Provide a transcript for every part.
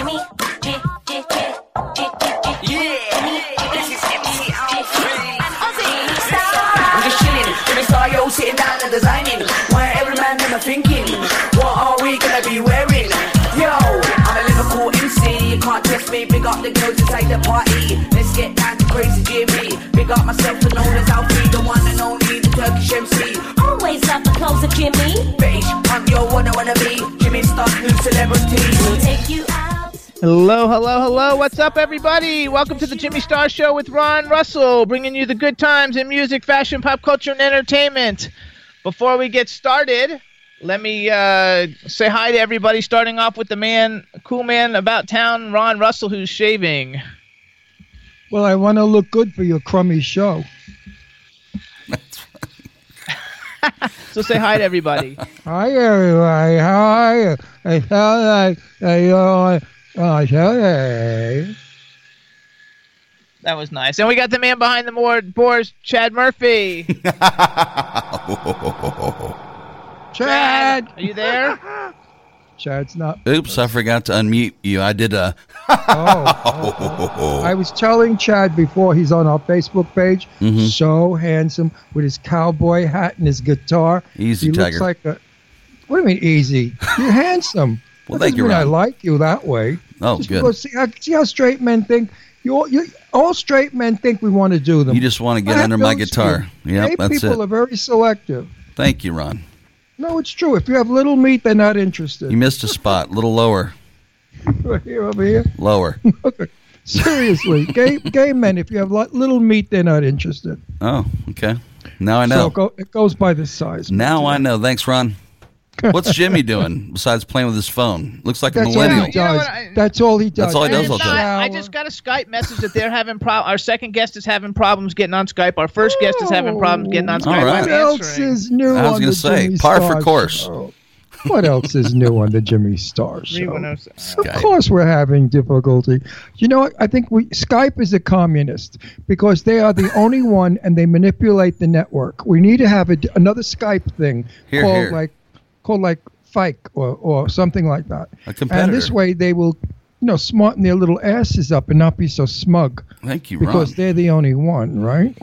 Jimmy, J, J, J, J, J, J. This is MC Alfred. And Ozzy, I'm just chilling, Jimmy Star, yo, sitting down and designing. Why every man them are thinking, what are we gonna be wearing? Yo, I'm a Liverpool MC, you can't test me. Big up the girls inside the party. Let's get down to crazy Jimmy. Big up myself and known as Alfie, the one and only, the Turkish MC. Always love the clothes of Jimmy. Beige, I'm your one I wanna be. Jimmy Star, new celebrity. Hello, hello, hello. What's up, everybody? Welcome to the Jimmy Star Show with Ron Russell, bringing you the good times in music, fashion, pop culture, and entertainment. Before we get started, let me uh, say hi to everybody, starting off with the man, cool man about town, Ron Russell, who's shaving. Well, I want to look good for your crummy show. So say hi to everybody. Hi, everybody. How are you? I sound like uh, hey. That was nice. And we got the man behind the board, boards, Chad Murphy. Chad. are you there? Chad's not. Oops, I forgot to unmute you. I did a. Oh, I was telling Chad before he's on our Facebook page. Mm-hmm. So handsome with his cowboy hat and his guitar. Easy, he Tiger. looks like a. What do you mean easy? You're handsome. Well, thank you, doesn't I like you that way. Oh, Just good. see, how, see how straight men think. You all, you, all straight men think we want to do them. You just want to get I under my guitar. Gay that's people it. are very selective. Thank you, Ron. No, it's true. If you have little meat, they're not interested. You missed a spot. A little lower. Right here, over here. Lower. Okay. Seriously, gay gay men. If you have little meat, they're not interested. Oh, okay. Now I So know. it, go, it goes by the size. Now I know. Thanks, Ron. What's Jimmy doing besides playing with his phone? Looks like a That's all millennial. he You know I- That's all he does. That's all he does all day. I just got a Skype message that they're having pro- Our second guest is having problems getting on Skype. Our first guest is having problems getting on Skype. right. What I'm else answering. is new I was on gonna the say, Jimmy par for course. Show? What else is new on the Jimmy Star Show? Of course, we're having difficulty. You know, what? I think we Skype is a communist because they are the only one, and they manipulate the network. We need to have a, another Skype thing Here, called here. like called like Fike or or something like that. A competitor. And this way, they will, you know, smarten their little asses up and not be so smug Thank you, Ron. because they're the only one, right?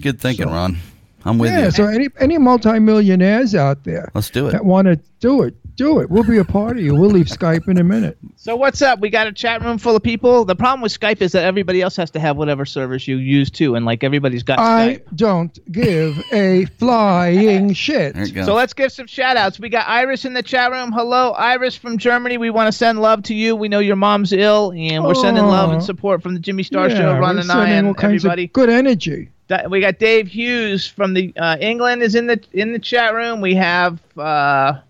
Good thinking, So- Ron. I'm with yeah. you. So any any multimillionaires out there Let's do it. that want to do it, do it. We'll be a part of you. We'll leave Skype in a minute. So what's up? We got a chat room full of people. The problem with Skype is that everybody else has to have whatever service you use too, and like everybody's got I Skype. don't give a flying shit. There you go. So let's give some shout outs. We got Iris in the chat room. Hello, Iris from Germany. We want to send love to you. We know your mom's ill, and we're sending love and support from the Jimmy Star Yeah, Show, Ron we're and I, sending and all kinds of everybody. good energy. We got Dave Hughes from the uh, England is in the in the chat room. We have uh,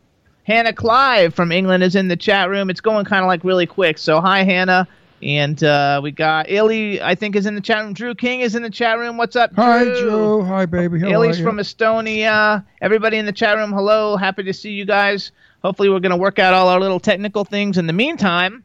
Hannah Clive from England is in the chat room. It's going kind of like really quick. So hi, Hannah. And uh, we got Illy, I think, is in the chat room. Drew King is in the chat room. What's up, Drew? Hi, Joe. Hi, baby. How Illy's from Estonia. Everybody in the chat room, hello. Happy to see you guys. Hopefully, we're going to work out all our little technical things. In the meantime,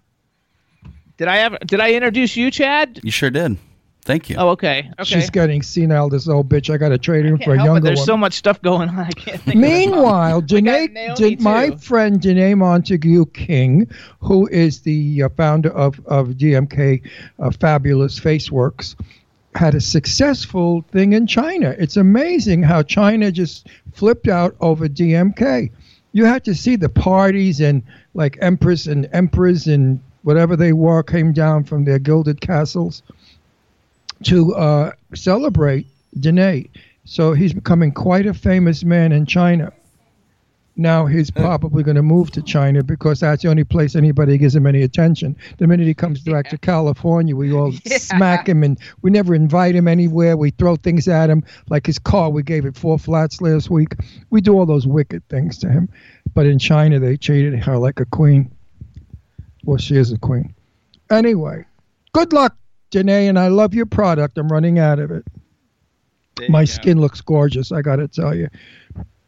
did I ever did I introduce you, Chad? You sure did. Thank you. Oh, okay. Okay. She's getting senile, this old bitch. I got to trade her for a help it. younger There's one. so much stuff going on. I can't think. Meanwhile, got Janae, Jan- my friend Janae Montague King, who is the uh, founder of, of DMK uh, Fabulous Faceworks, had a successful thing in China. It's amazing how China just flipped out over DMK. You had to see the parties and like empress and emperors and whatever they were came down from their gilded castles to uh, celebrate Danné. So he's becoming quite a famous man in China. Now he's probably going to move to China because that's the only place anybody gives him any attention. The minute he comes back to California, we all smack him and we never invite him anywhere. We throw things at him, like his car. We gave it four flats last week. We do all those wicked things to him. But in China, they treated her like a queen. Well, she is a queen. Anyway, good luck, Janae, and I love your product. I'm running out of it. My skin looks gorgeous, I got to tell you.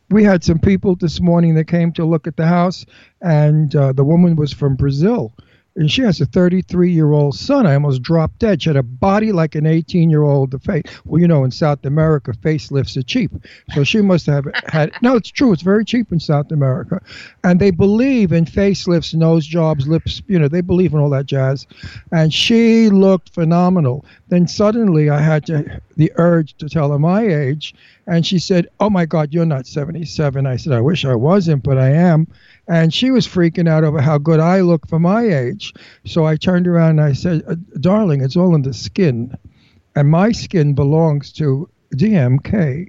We had some people this morning that came to look at the house, and uh, the woman was from Brazil. And she has a 33 year old son. I almost dropped dead. She had a body like an 18 year old. Well, you know, in South America, facelifts are cheap. So she must have had. No, it's true. It's very cheap in South America, and they believe in facelifts, nose jobs, lips. You know, they believe in all that jazz. And she looked phenomenal. Then suddenly, I had to the urge to tell her my age, and she said, "Oh my God, you're not 77." I said, "I wish I wasn't, but I am." And she was freaking out over how good I look for my age. So I turned around and I said, "Uh, "Darling, it's all in the skin, and my skin belongs to DMK."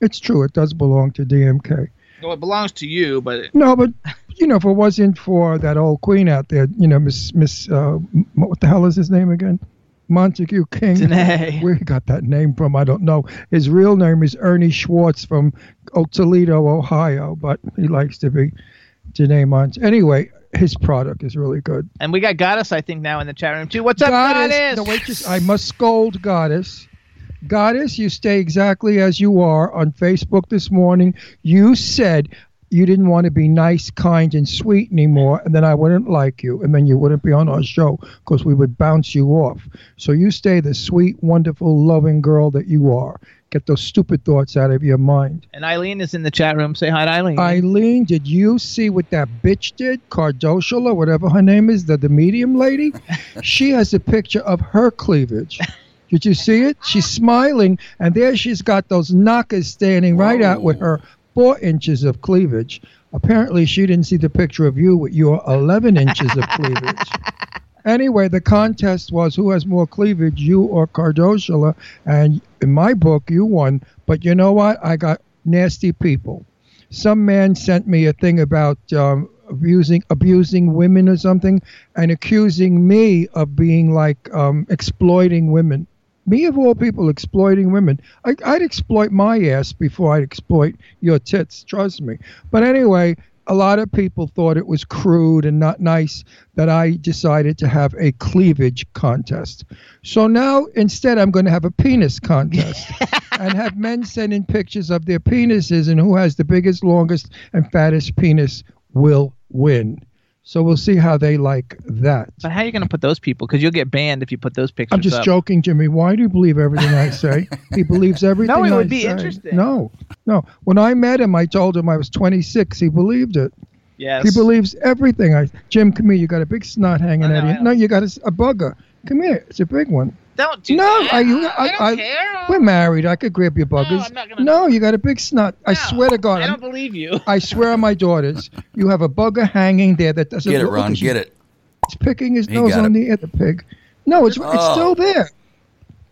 It's true; it does belong to DMK. Well, it belongs to you, but No, but you know, if it wasn't for that old queen out there, you know, Miss Miss, uh, what the hell is his name again? Montague King. Danné. Where he got that name from, I don't know. His real name is Ernie Schwartz from Toledo, Ohio, but he likes to be Janae Mont. Anyway, his product is really good. and we got Goddess, I think, now in the chat room too. What's up, Goddess? the waitress. I must scold Goddess. Goddess, you stay exactly as you are on Facebook this morning. You said you didn't want to be nice, kind, and sweet anymore, and then I wouldn't like you, and then you wouldn't be on our show because we would bounce you off. So you stay the sweet, wonderful, loving girl that you are. Get those stupid thoughts out of your mind. And Eileen is in the chat room. Say hi to Eileen. Eileen, did you see what that bitch did? Cardoshal or whatever her name is, the, the medium lady? she has a picture of her cleavage. Did you see it? She's smiling, and there she's got those knockers standing right out with her four inches of cleavage. Apparently, she didn't see the picture of you with your 11 inches of cleavage. Anyway, the contest was who has more cleavage, you or Cardoshula, and in my book, you won. But you know what? I got nasty people some man sent me a thing about um, abusing abusing women or something and accusing me of being like um, exploiting women me of all people exploiting women I, i'd exploit my ass before i'd exploit your tits trust me but anyway a lot of people thought it was crude and not nice that I decided to have a cleavage contest. So now instead, I'm going to have a penis contest and have men send in pictures of their penises, and who has the biggest, longest, and fattest penis will win. So we'll see how they like that. but how are you going to put those people? Because you'll get banned if you put those pictures I'm just up. joking, Jimmy. Why do you believe everything I say? he believes everything No, it I would be say. interesting. No, no. When I met him, I told him I was 26. He believed it. Yes. He believes everything. I Jim, come here. You got a big snot hanging know, out of you. know. No, you got a bugger. Come here. It's a big one. Don't do No, that. are you? I, don't I- care. We're married. I could grab your buggers. I'm not gonna- No, you got a big snot. I swear to God. I I'm- don't believe you. I swear on my daughters, you have a bugger hanging there that doesn't. Get it, look Ron. Get it. He's picking his He nose on it. the other pig. No, it's it's Oh. still there.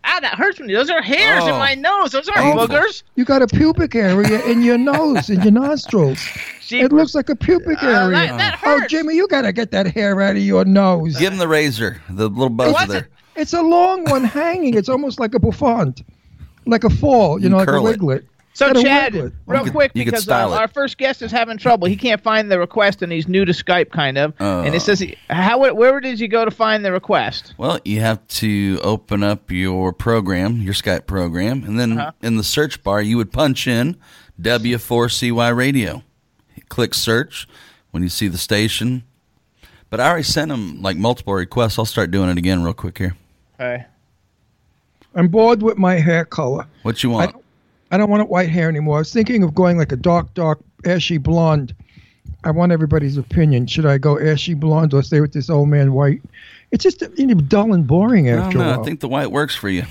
Ah, that hurts me. Those are hairs in Oh. my nose. Those aren't Painful. boogers. You got a pubic area in your nose, in your nostrils. She, It looks like a pubic Uh, area. that- that oh. Jimmy, you gotta get that hair out of your nose. Give him the razor, the little buzzer What's there. It's a long one hanging. It's almost like a bouffant, like a fall. You know, like a curl it. wiglet. So Gotta Chad, work real You could- quick, could because uh, our first guest is having trouble. He can't find the request, and he's new to Skype, kind of. and Oh. it says, he- "How? Where did you go to find the request?" Well, you have to open up your program, your Skype program, and then Uh-huh. in the search bar, you would punch in W4CY Radio. Click search when you see the station. But I already sent him like multiple requests. I'll start doing it again real quick here. Okay. I'm bored with my hair color. What you want? I don't want white hair anymore. I was thinking of going like a dark, dark, ashy blonde. I want everybody's opinion. Should I go ashy blonde or stay with this old man white? It's just you know, dull and boring I don't after a while. I think the white works for you.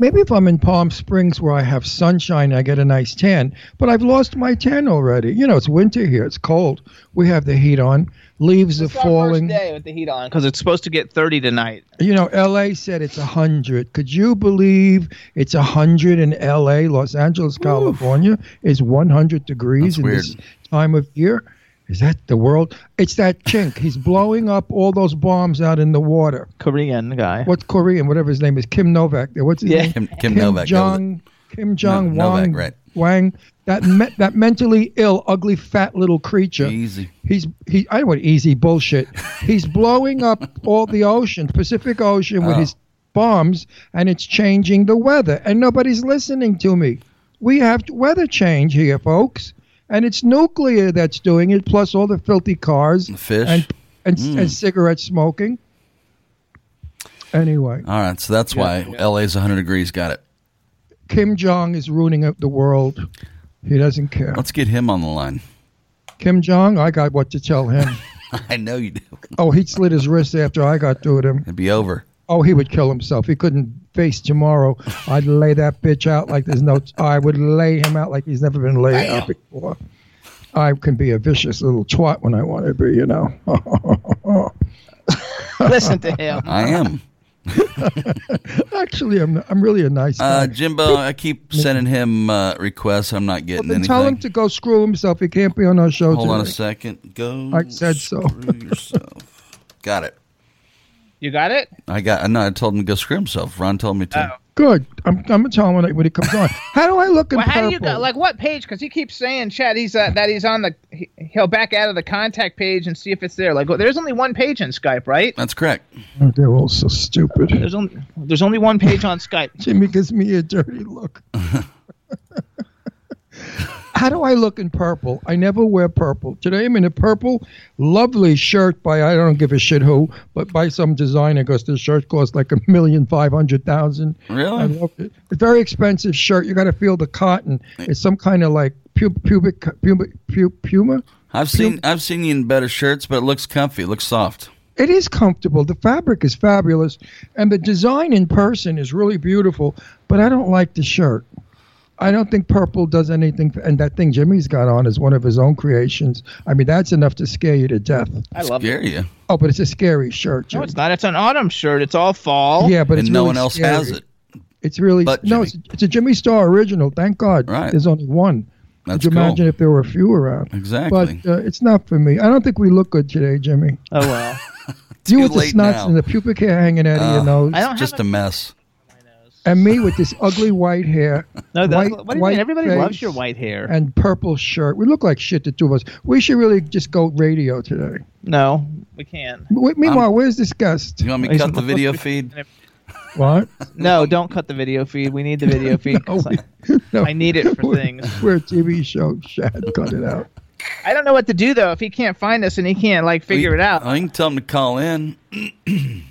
Maybe if I'm in Palm Springs where I have sunshine, I get a nice tan. But I've lost my tan already. You know, it's winter here. It's cold. We have the heat on. Leaves It's are falling. first day with the heat on because it's supposed to get 30 tonight. You know, L.A. said it's a hundred. Could you believe it's a hundred in L.A.? Los Angeles, California is 100 degrees That's in weird. this time of year. Is that the world? It's that chink. He's blowing up all those bombs out in the water. Korean guy. What's Korean? Whatever his name is, Kim Novak. What's his Yeah. name? Kim, Kim, Novak. go with. Jong. Kim Jong No- Wang. Novak, right. Wang. That me- that mentally ill, ugly, fat little creature. Easy. He's he. I know what easy bullshit. He's blowing up all the ocean, Pacific Ocean, with Oh. his bombs, and it's changing the weather. And nobody's listening to me. We have weather change here, folks, and it's nuclear that's doing it. Plus all the filthy cars fish. and and, Mm. and cigarette smoking. Anyway, All right, so that's why LA's 100 degrees. Got it. Kim Jong is ruining up the world. He doesn't care. Let's get him on the line. Kim Jong, I got what to tell him. I know you do. Oh, he slit his wrist after I got through with him. It'd be over. Oh, he would kill himself. He couldn't face tomorrow. I'd lay that bitch out like there's no. I would lay him out like he's never been laid out before. I can be a vicious little twat when I want to be, you know. Listen to him. I am. Actually, I'm. I'm really a nice guy. Uh, Jimbo, I keep sending him uh, requests. I'm not getting then anything. tell him to go screw himself. He can't be on our show Hold today. on a second. Go. I said so. yourself. Got it. You got it? I got. I no, I told him to go screw himself. Ron told me to. Good. I'm. I'm gonna tell him when, it- when he comes on. How do I look in Well, how do you purple? go? Like what page? Because he keeps saying, Chad, he's uh, that he's on the. He, he'll back out of the contact page and see if it's there. Like there's only one page in Skype, right? That's correct. Oh, they're all so stupid. There's only there's only one page on Skype. Jimmy gives me a dirty look. How do I look in purple? I never wear purple. Today I'm in a purple, lovely shirt by I don't give a shit who, but by some designer because the shirt costs like a million five hundred thousand. Really? I love it. It's a very expensive shirt. You got to feel the cotton. It's some kind of like pu- pubic pubic pu- puma. I've seen. I've seen you in better shirts, but it looks comfy. It looks soft. It is comfortable. The fabric is fabulous, and the design in person is really beautiful. But I don't like the shirt. I don't think purple does anything. And that thing Jimmy's got on is one of his own creations. I mean, that's enough to scare you to death. I love Scare it. you. Oh, but it's a scary shirt. No, it's not. It's an autumn shirt. It's all fall. Yeah, but it's no really one else scary. has it. It's really But no. It's, it's a Jimmy Star original. Thank God. Right. There's only one. That's Could you cool. imagine if there were a few around? Exactly. But uh, it's not for me. I don't think we look good today, Jimmy. Oh well. you Too with the late snots now. and the pubic hair hanging out of Uh, your nose, I don't Just have a mess. And me with this ugly white hair. No, that, white- what do you white mean? Everybody loves your white hair. and purple shirt. We look like shit, the two of us. We should really just go radio today. No, we can't. W- Meanwhile, um, where's this guest? You want me to cut the video feed? What? No, don't cut the video feed. We need the video feed. Oh, 'cause we- I, no. I need it for things. We're a TV show. Chad, cut it out. I don't know what to do though if he can't find us and he can't like figure it out. I can tell him to call in.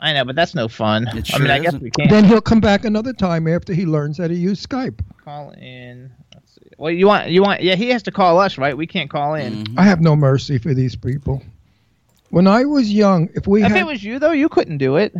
I know, but that's no fun. It I mean, I guess isn't. we can't Then he'll come back another time after he learns how to use Skype. call in. Let's see. Well, you want you want yeah, he has to call us, right? We can't call in. Mm-hmm. I have no mercy for these people. When I was young, if we If had it was you though, you couldn't do it.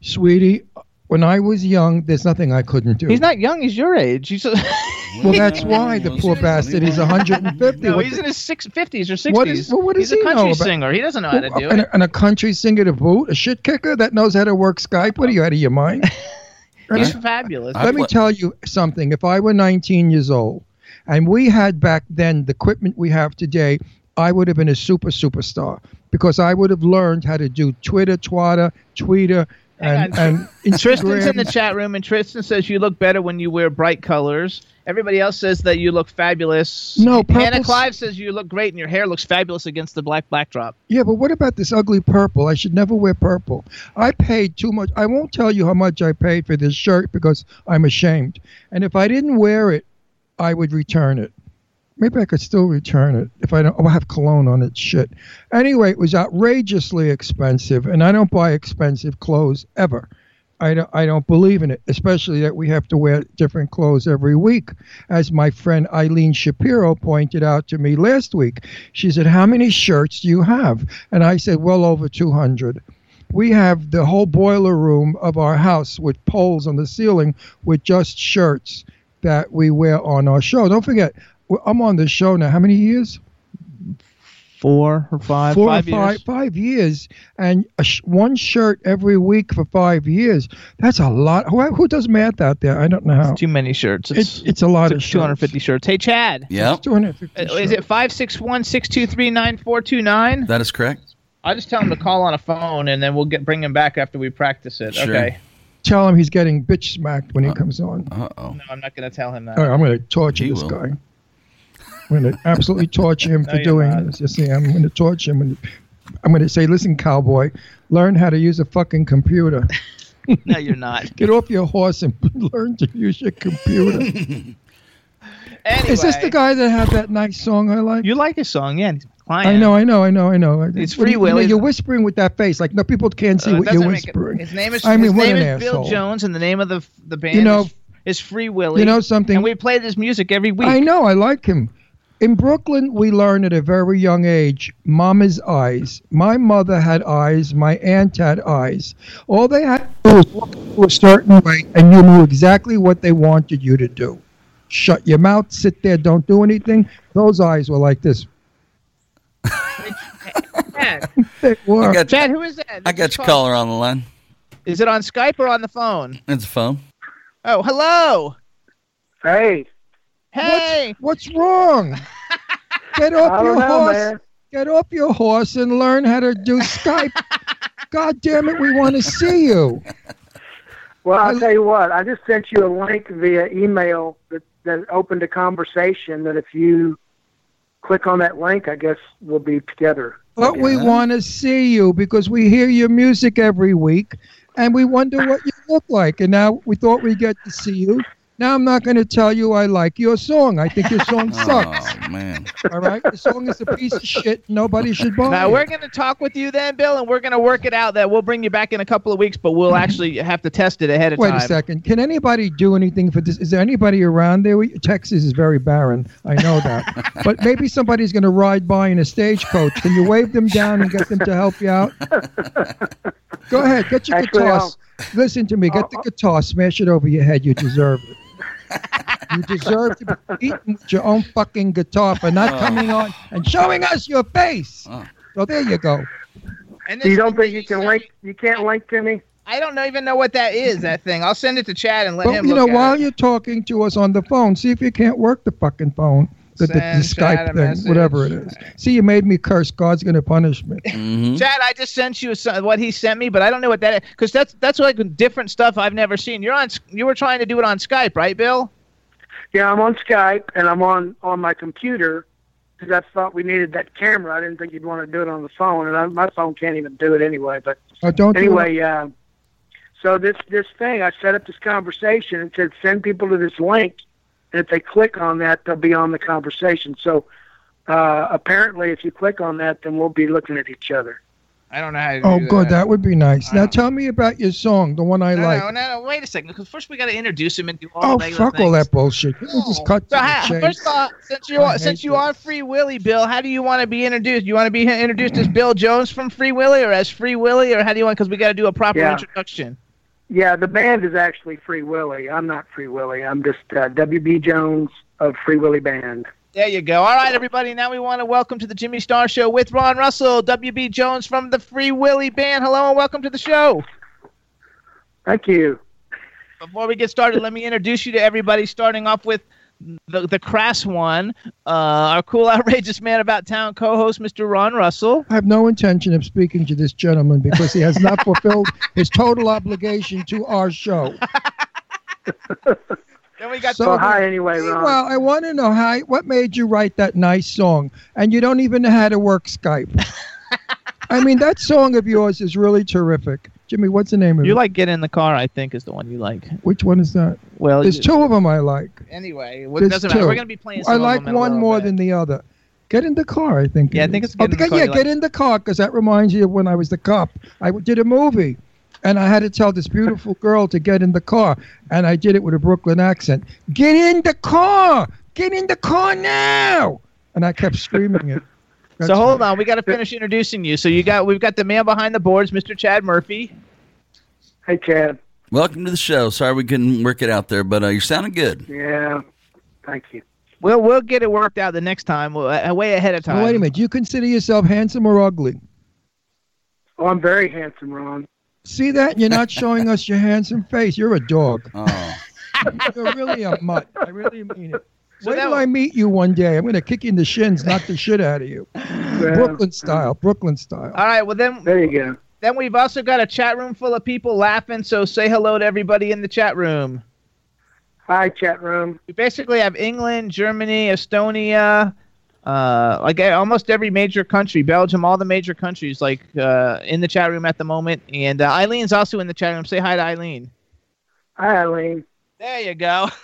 sweetie, when I was young, there's nothing I couldn't do. He's not young. He's your age. He's Well, that's why the poor bastard. He's 150. no, What he's the- in his six fifties or sixties. What is- well, what does he's he a know country about- singer. He doesn't know how to do and, it. a, and a country singer to boot, a shit kicker that knows how to work Skype. What are you out of your mind? He's fabulous. I Let me pla- tell you something. If I were 19 years old and we had back then the equipment we have today, I would have been a super superstar because I would have learned how to do Twitter, Twatter, Tweeter, And, and Tristan's in the chat room, and Tristan says you look better when you wear bright colors. Everybody else says that you look fabulous. No, Hannah Clive says you look great, and your hair looks fabulous against the black backdrop. Yeah, but what about this ugly purple? I should never wear purple. I paid too much. I won't tell you how much I paid for this shirt because I'm ashamed. And if I didn't wear it, I would return it. Maybe I could still return it if I don't. Oh, I have cologne on it. Shit. Anyway, it was outrageously expensive, and I don't buy expensive clothes ever. I don't, I don't believe in it, especially that we have to wear different clothes every week. As my friend Eileen Shapiro pointed out to me last week, she said, How many shirts do you have? And I said, Well over 200. We have the whole boiler room of our house with poles on the ceiling with just shirts that we wear on our show. Don't forget, I'm on the show now. How many years? Four or five, Four five or five, years. five years, and a sh- one shirt every week for five years. That's a lot. Who, who does math out there? I don't know how. Too many shirts. It's it's a lot of two hundred fifty shirts. Hey, Chad. Yep, Two hundred fifty. Uh, Is it five six one six two three nine four two nine? that is correct. I just tell him to call on a phone, and then we'll get bring him back after we practice it. Sure. Okay. Tell him he's getting bitch smacked when he comes on. Uh oh. No, I'm not going to tell him that. All right, I'm going to torture He this will. guy. I'm going to absolutely torture him for you're doing not. this. You see, I'm going to torture him. And I'm going to say, listen, cowboy, learn how to use a fucking computer. No, you're not. Get off your horse and learn to use your computer. Anyway, Is this the guy that had that nice song I like? You like his song, yeah? He's fine. I know, I know, I know, I know. It's Free you- Will, You know, you're it? whispering with that face. Like, no, people can't see Uh, what you're make it- whispering. His name is I mean, his what name an is Bill asshole. Jones, and the name of the the band You know- is, is Free Willy. You know something? And we play this music every week. I know, I like him. In Brooklyn, we learn at a very young age mama's eyes. My mother had eyes, my aunt had eyes. All they had to do was look to a certain way, and you knew exactly what they wanted you to do. Shut your mouth, sit there, don't do anything. Those eyes were like this. Chad, They were. I got, Chad, who is that? I got your is caller on the line. Is it on Skype or on the phone? It's a phone. Oh, hello. Hey, Hey. What's wrong? Get off your know, horse. man. Get off your horse and learn how to do Skype. God damn it, we want to see you. Well, I- I'll tell you what. I just sent you a link via email that, that opened a conversation that if you click on that link, I guess we'll be together. But we want to see you because we hear your music every week and we wonder what you look like. And now we thought we'd get to see you. Now I'm not going to tell you I like your song. I think your song oh, sucks. Oh man. All right? The song is a piece of shit. Nobody should buy Now it. we're going to talk with you then, Bill, and we're going to work it out that we'll bring you back in a couple of weeks, but we'll actually have to test it ahead of Wait time. Wait a second. Can anybody do anything for this? Is there anybody around there? Texas is very barren. I know that. but maybe somebody's going to ride by in a stagecoach. Can you wave them down and get them to help you out? Go ahead. Get your Actually, guitar. I'll- Listen to me. Get the uh-huh. guitar. Smash it over your head. You deserve it. You deserve to be beaten with your own fucking guitar for not uh-huh. coming on and showing us your face. Oh. So there you go. And You don't think you can link? You can't link to me? I don't know, even know what that is, that thing. I'll send it to Chad and let Well, him you know, at while it. you're talking to us on the phone, see if you can't work the fucking phone, the, the, the Skype thing, whatever it is. See, you made me curse. God's going to punish me. hmm Chad, I just sent you some, what he sent me, but I don't know what that is because that's that's like different stuff I've never seen. You're on. You were trying to do it on Skype, right, Bill? Yeah, I'm on Skype and I'm on on my computer because I thought we needed that camera. I didn't think you'd want to do it on the phone, and I, my phone can't even do it anyway. But Oh, don't do anyway, uh, so this this thing, I set up this conversation and said send people to this link, and if they click on that, they'll be on the conversation. So uh, apparently, if you click on that, then we'll be looking at each other. I don't know how to do Oh, that. good. That would be nice. Now tell me about your song, the one I no, like. no, no, no, wait a second. Because first we got to introduce him and do all oh, the regular fuck all that bullshit. Can we just cut So, to how, the first chase? of all, since you are since you this. are Free Willy, Bill, how do you want to be introduced? Do you want to be introduced as Bill Jones from Free Willy, or as Free Willy, or how do you want? Because we got to do a proper Yeah. introduction. Yeah, the band is actually Free Willy. I'm not Free Willy. I'm just uh, WB Jones of Free Willy Band. There you go. All right, everybody. Now we want to welcome to the Jimmy Star Show with Ron Russell, WB Jones from the Free Willy Band. Hello and welcome to the show. Thank you. Before we get started, let me introduce you to everybody, starting off with the the crass one, uh, our cool, outrageous man about town co-host, Mr. Ron Russell. I have no intention of speaking to this gentleman because he has not fulfilled his total obligation to our show. Then we got So- So hi anyway, Ron. Well, I want to know how what made you write that nice song, and you don't even know how to work Skype. I mean, that song of yours is really terrific. Jimmy, what's the name of you it? like get in the car. I think is the one you like. Which one is that? Well, There's you- two of them I like. anyway, well, it There's doesn't matter. two. We're gonna be playing. Some I of like them in a one little more bit. than the other. Get in the car, I think. Yeah, it I think is. it's Get oh, in the Oh, Car Yeah, you get like. in the car because that reminds you of when I was the cop. I w- did a movie, and I had to tell this beautiful girl to get in the car, and I did it with a Brooklyn accent. Get in the car! Get in the car now! And I kept screaming it. So hold right. on, we got to finish introducing you. So you got we've got the man behind the boards, Mr. Chad Murphy. Hey, Chad. Welcome to the show. Sorry we couldn't work it out there, but uh, you're sounding good. Yeah. Thank you. We'll we'll get it worked out the next time, we'll- uh, way ahead of time. Now, wait a minute. Do you consider yourself handsome or ugly? Oh, I'm very handsome, Ron. See that? You're not showing us your handsome face. You're a dog. Oh, You're really a mutt. I really mean it. So Wait till I meet you one day. I'm going to kick you in the shins, knock the shit out of you. Well, Brooklyn style. Brooklyn style. All right, well then There you go. then we've also got a chat room full of people laughing. So say hello to everybody in the chat room. Hi, chat room. We basically have England, Germany, Estonia, uh, like uh, almost every major country, Belgium, all the major countries, like uh, in the chat room at the moment. And uh, Eileen's also in the chat room. Say hi to Eileen. Hi, Eileen. There you go.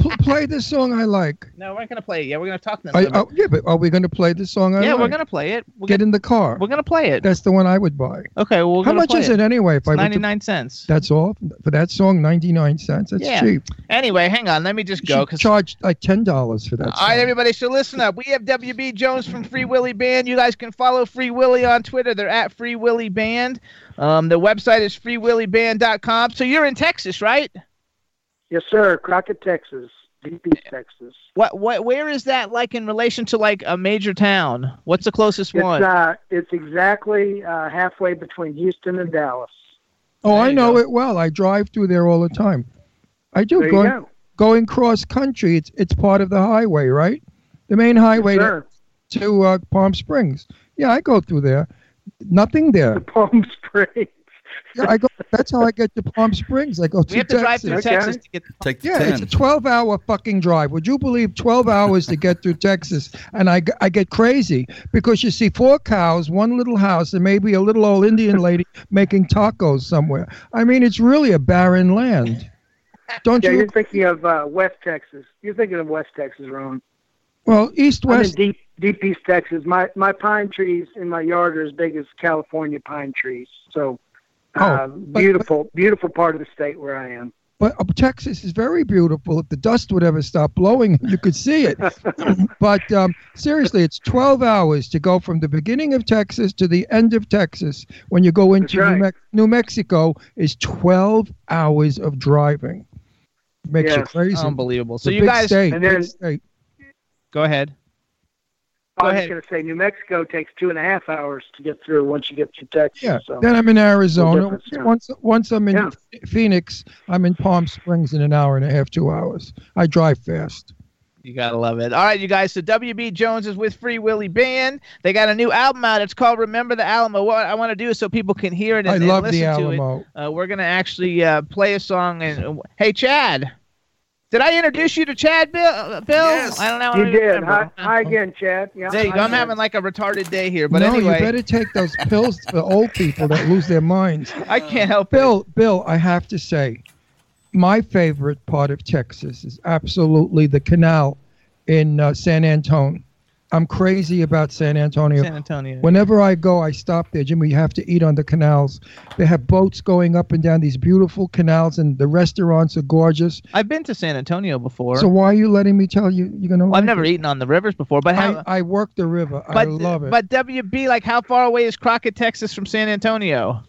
Pl- play the song I like. No, we're not gonna play it. Yeah, we're gonna talk to them. I, oh, yeah, but are we going to play the song I yeah, like? we're gonna play it. We're Get gonna, in the car. we're gonna play it. That's the one I would buy. Okay, well, How much is it anyway? If I were to- Ninety nine cents. That's all for that song. Ninety nine cents. That's Yeah. cheap. Anyway, hang on. Let me just go because charge like ten dollars for that. All right, song. everybody, so listen up. We have WB Jones from Free Willy Band. You guys can follow Free Willy on Twitter. They're at Free Willy Band. Um, the website is freewillyband.com. So you're in Texas, right? Yes, sir. Crockett, Texas. Deep East Texas. What, what, where is that like in relation to like a major town? What's the closest It's one? uh, it's exactly uh, halfway between Houston and Dallas. Oh, There I know go. it well. I drive through there all the time. I do. There you going go. going cross country. It's it's part of the highway, right? The main highway Yes, to, to uh, Palm Springs. Yeah, I go through there. Nothing there. The Palm Springs. Yeah, I go. That's how I get to Palm Springs. I go we to have to drive Texas. through Okay. Texas to get. take the Yeah, 10. it's a 12 hour fucking drive. Would you believe 12 hours to get through Texas? And I, I get crazy because you see four cows, one little house, and maybe a little old Indian lady making tacos somewhere. I mean, it's really a barren land. Don't Yeah, you? you're thinking of uh, West Texas. You're thinking of West Texas, Ron. Well, east, I'm in west. deep, deep East Texas. My my pine trees in my yard are as big as California pine trees. So, Oh, uh, but- beautiful, beautiful part of the state where I am. But uh, Texas is very beautiful. If the dust would ever stop blowing, you could see it. but um, seriously, it's 12 hours to go from the beginning of Texas to the end of Texas. When you go into right. New, Mex- New Mexico, is 12 hours of driving. Makes you crazy. Unbelievable. So you guys, state, And then- state. go ahead. Go I was going to say New Mexico takes two and a half hours to get through once you get to Texas. Yeah. So. Then I'm in Arizona. yeah. Once once I'm in Yeah. Phoenix, I'm in Palm Springs in an hour and a half, two hours. I drive fast. You gotta love it. All right, you guys. So WB Jones is with Free Willy Band. They got a new album out. It's called Remember the Alamo. What I want to do is so people can hear it and, I and love listen the to it. Alamo. Uh, we're gonna actually uh, play a song. And hey, Chad, did I introduce you to Chad Bill? Uh, Bill? Yes. I don't know. You don't did. Hi, hi again, Chad. Yeah, There you go. I'm again. having like a retarded day here, but no, anyway, you better take those pills for old people that lose their minds. I can't help it. Bill, Bill, I have to say, my favorite part of Texas is absolutely the canal in uh, San Antonio. I'm crazy about San Antonio. San Antonio. Whenever I go, I stop there, Jimmy. You have to eat on the canals. They have boats going up and down these beautiful canals, and the restaurants are gorgeous. I've been to San Antonio before. So why are you letting me tell you you're gonna? well, like I've never it? eaten on the rivers before, but how? I, I work the river. I but love it. but WB, like, how far away is Crockett, Texas, from San Antonio?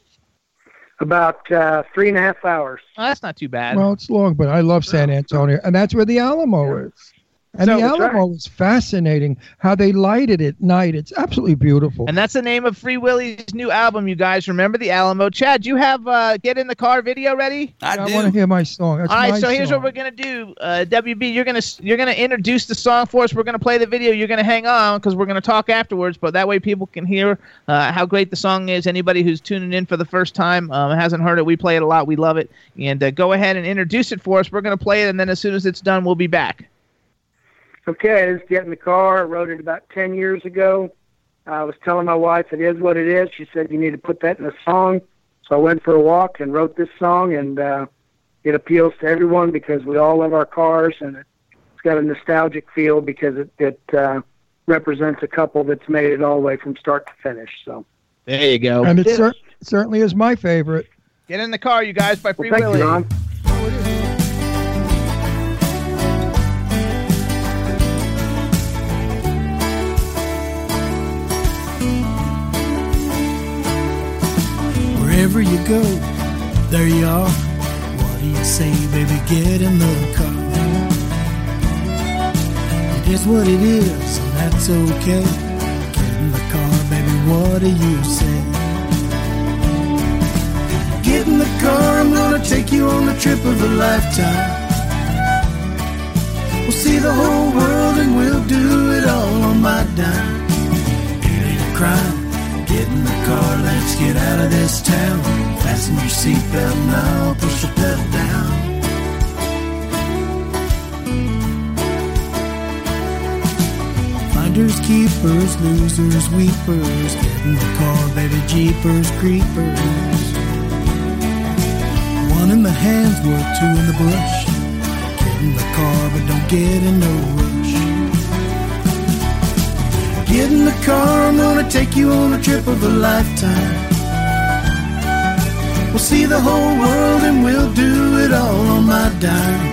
About uh, three and a half hours. Oh, that's not too bad. well, it's long, but I love San Antonio, and that's where the Alamo is. And So- the That's Alamo is fascinating. How they light it at night. It's absolutely beautiful. And that's the name of Free Willy's new album, you guys. Remember the Alamo. Chad, you have uh, Get in the Car video ready? I I do. want to hear my song. That's All right, my so here's song. what we're gonna do. Uh, WB, you're gonna you're gonna introduce the song for us. We're gonna play the video. You're gonna hang on because we're gonna talk afterwards. But that way, people can hear uh, how great the song is. Anybody who's tuning in for the first time um, hasn't heard it. We play it a lot. We love it. And uh, go ahead and introduce it for us. We're gonna play it, and then as soon as it's done, we'll be back. Okay, let's get in the car. I wrote it about 10 years ago. I was telling my wife it is what it is. She said, you need to put that in a song. So I went for a walk and wrote this song, and uh, it appeals to everyone because we all love our cars, and it, it's got a nostalgic feel because it, it uh, represents a couple that's made it all the way from start to finish. So There you go. and it cer- certainly is my favorite. Get in the car, you guys, by well, Free thank Willy. Wherever you go, there you are. What do you say, baby? Get in the car. It is what it is, and that's okay. Get in the car, baby. What do you say? Get in the car, I'm gonna take you on the trip of a lifetime. We'll see the whole world and we'll do it all on my dime. It ain't a crime. Get in the car, let's get out of this town. Fasten your seatbelt now, push the pedal down. Finders, keepers, losers, weepers. Get in the car, baby, jeepers, creepers. One in the hands, worth two in the bush. Get in the car, but don't get in no rush. Get in the car, I'm gonna take you on a trip of a lifetime. We'll see the whole world and we'll do it all on my dime.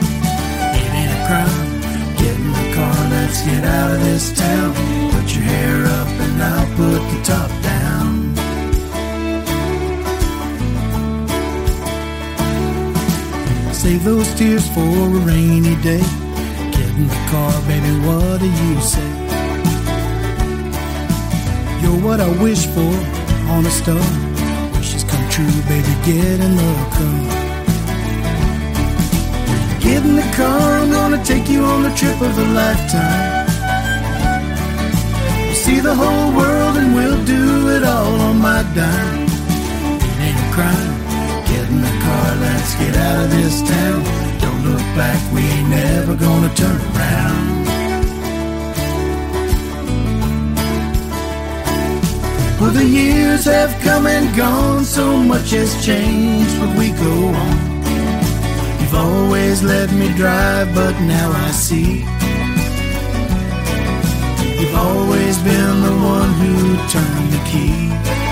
It ain't a crime. Get in the car, let's get out of this town. Put your hair up and I'll put the top down. Save those tears for a rainy day. Get in the car, baby, what do you say? You're what I wish for on a star. Wishes come true, baby, get in the car. Get in the car, I'm gonna take you on the trip of a lifetime. We'll see the whole world and we'll do it all on my dime. It ain't a crime. Get in the car, let's get out of this town. Don't look back, we ain't never gonna turn around. Well, the years have come and gone, so much has changed, but we go on. You've always let me drive, but now I see. You've always been the one who turned the key.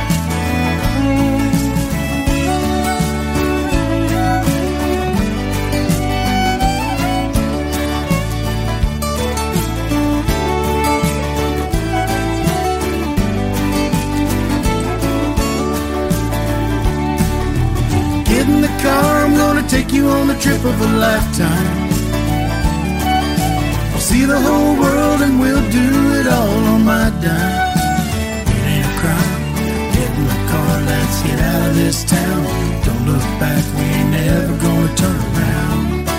Take you on the trip of a lifetime. We'll see the whole world and we'll do it all on my dime. It ain't a crime. Get in the car, let's get out of this town. Don't look back, we ain't never gonna turn around.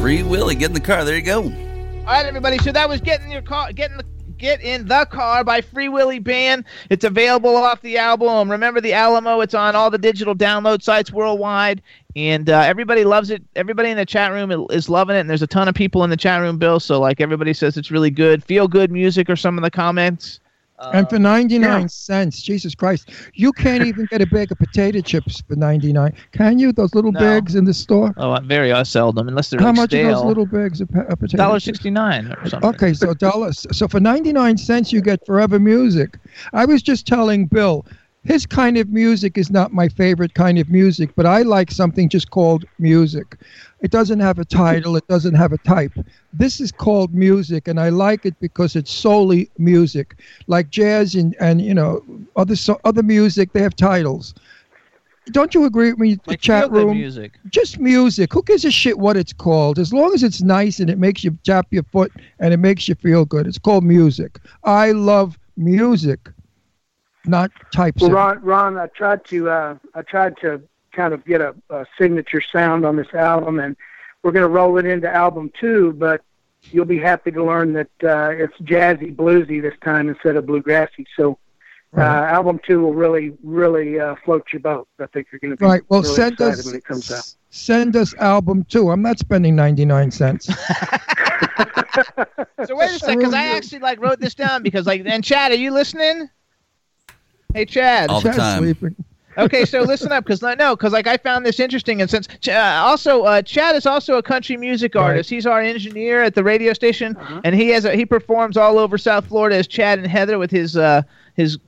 Free Willy, get in the car. There you go. All right, everybody. So that was getting your car, getting the get in the car by Free Willy Band. It's available off the album. Remember the Alamo? It's on all the digital download sites worldwide, and uh, everybody loves it. Everybody in the chat room is loving it, and there's a ton of people in the chat room, Bill. So like everybody says, it's really good. Feel good music or some of the comments. And for 99 yeah. cents, Jesus Christ, you can't even get a bag of potato chips for 99. Can you? Those little No. bags in the store? Oh, very uh, seldom, unless they're How like much are those little bags of, of potato Dollar chips? sixty nine or something. Okay, so dollars. So for 99 cents, you get forever music. I was just telling Bill, his kind of music is not my favorite kind of music, but I like something just called music. It doesn't have a title, it doesn't have a type. This is called music, and I like it because it's solely music. Like jazz and, and you know, other, so, other music, they have titles. Don't you agree with me, the chat room? music. Just music. Who gives a shit what it's called? As long as it's nice and it makes you tap your foot and it makes you feel good. It's called music. I love music, not types. Well, Ron, Ron, I tried to uh, I tried to kind of get a, a signature sound on this album, and we're going to roll it into album two. But you'll be happy to learn that uh, it's jazzy, bluesy this time instead of bluegrassy. So. Uh, album two will really, really uh, float your boat. I think you're going to be Right. Well, really send us when it comes out. send us album two. I'm not spending 99 cents. So wait a second, because I actually like wrote this down because like and Chad, are you listening? Hey Chad. All the Chad's time. sleeping. Okay, so listen up, because no, because like I found this interesting, and since uh, also uh, Chad is also a country music Right. artist. He's our engineer at the radio station, Uh-huh. and he has a, he performs all over South Florida as Chad and Heather with his uh, his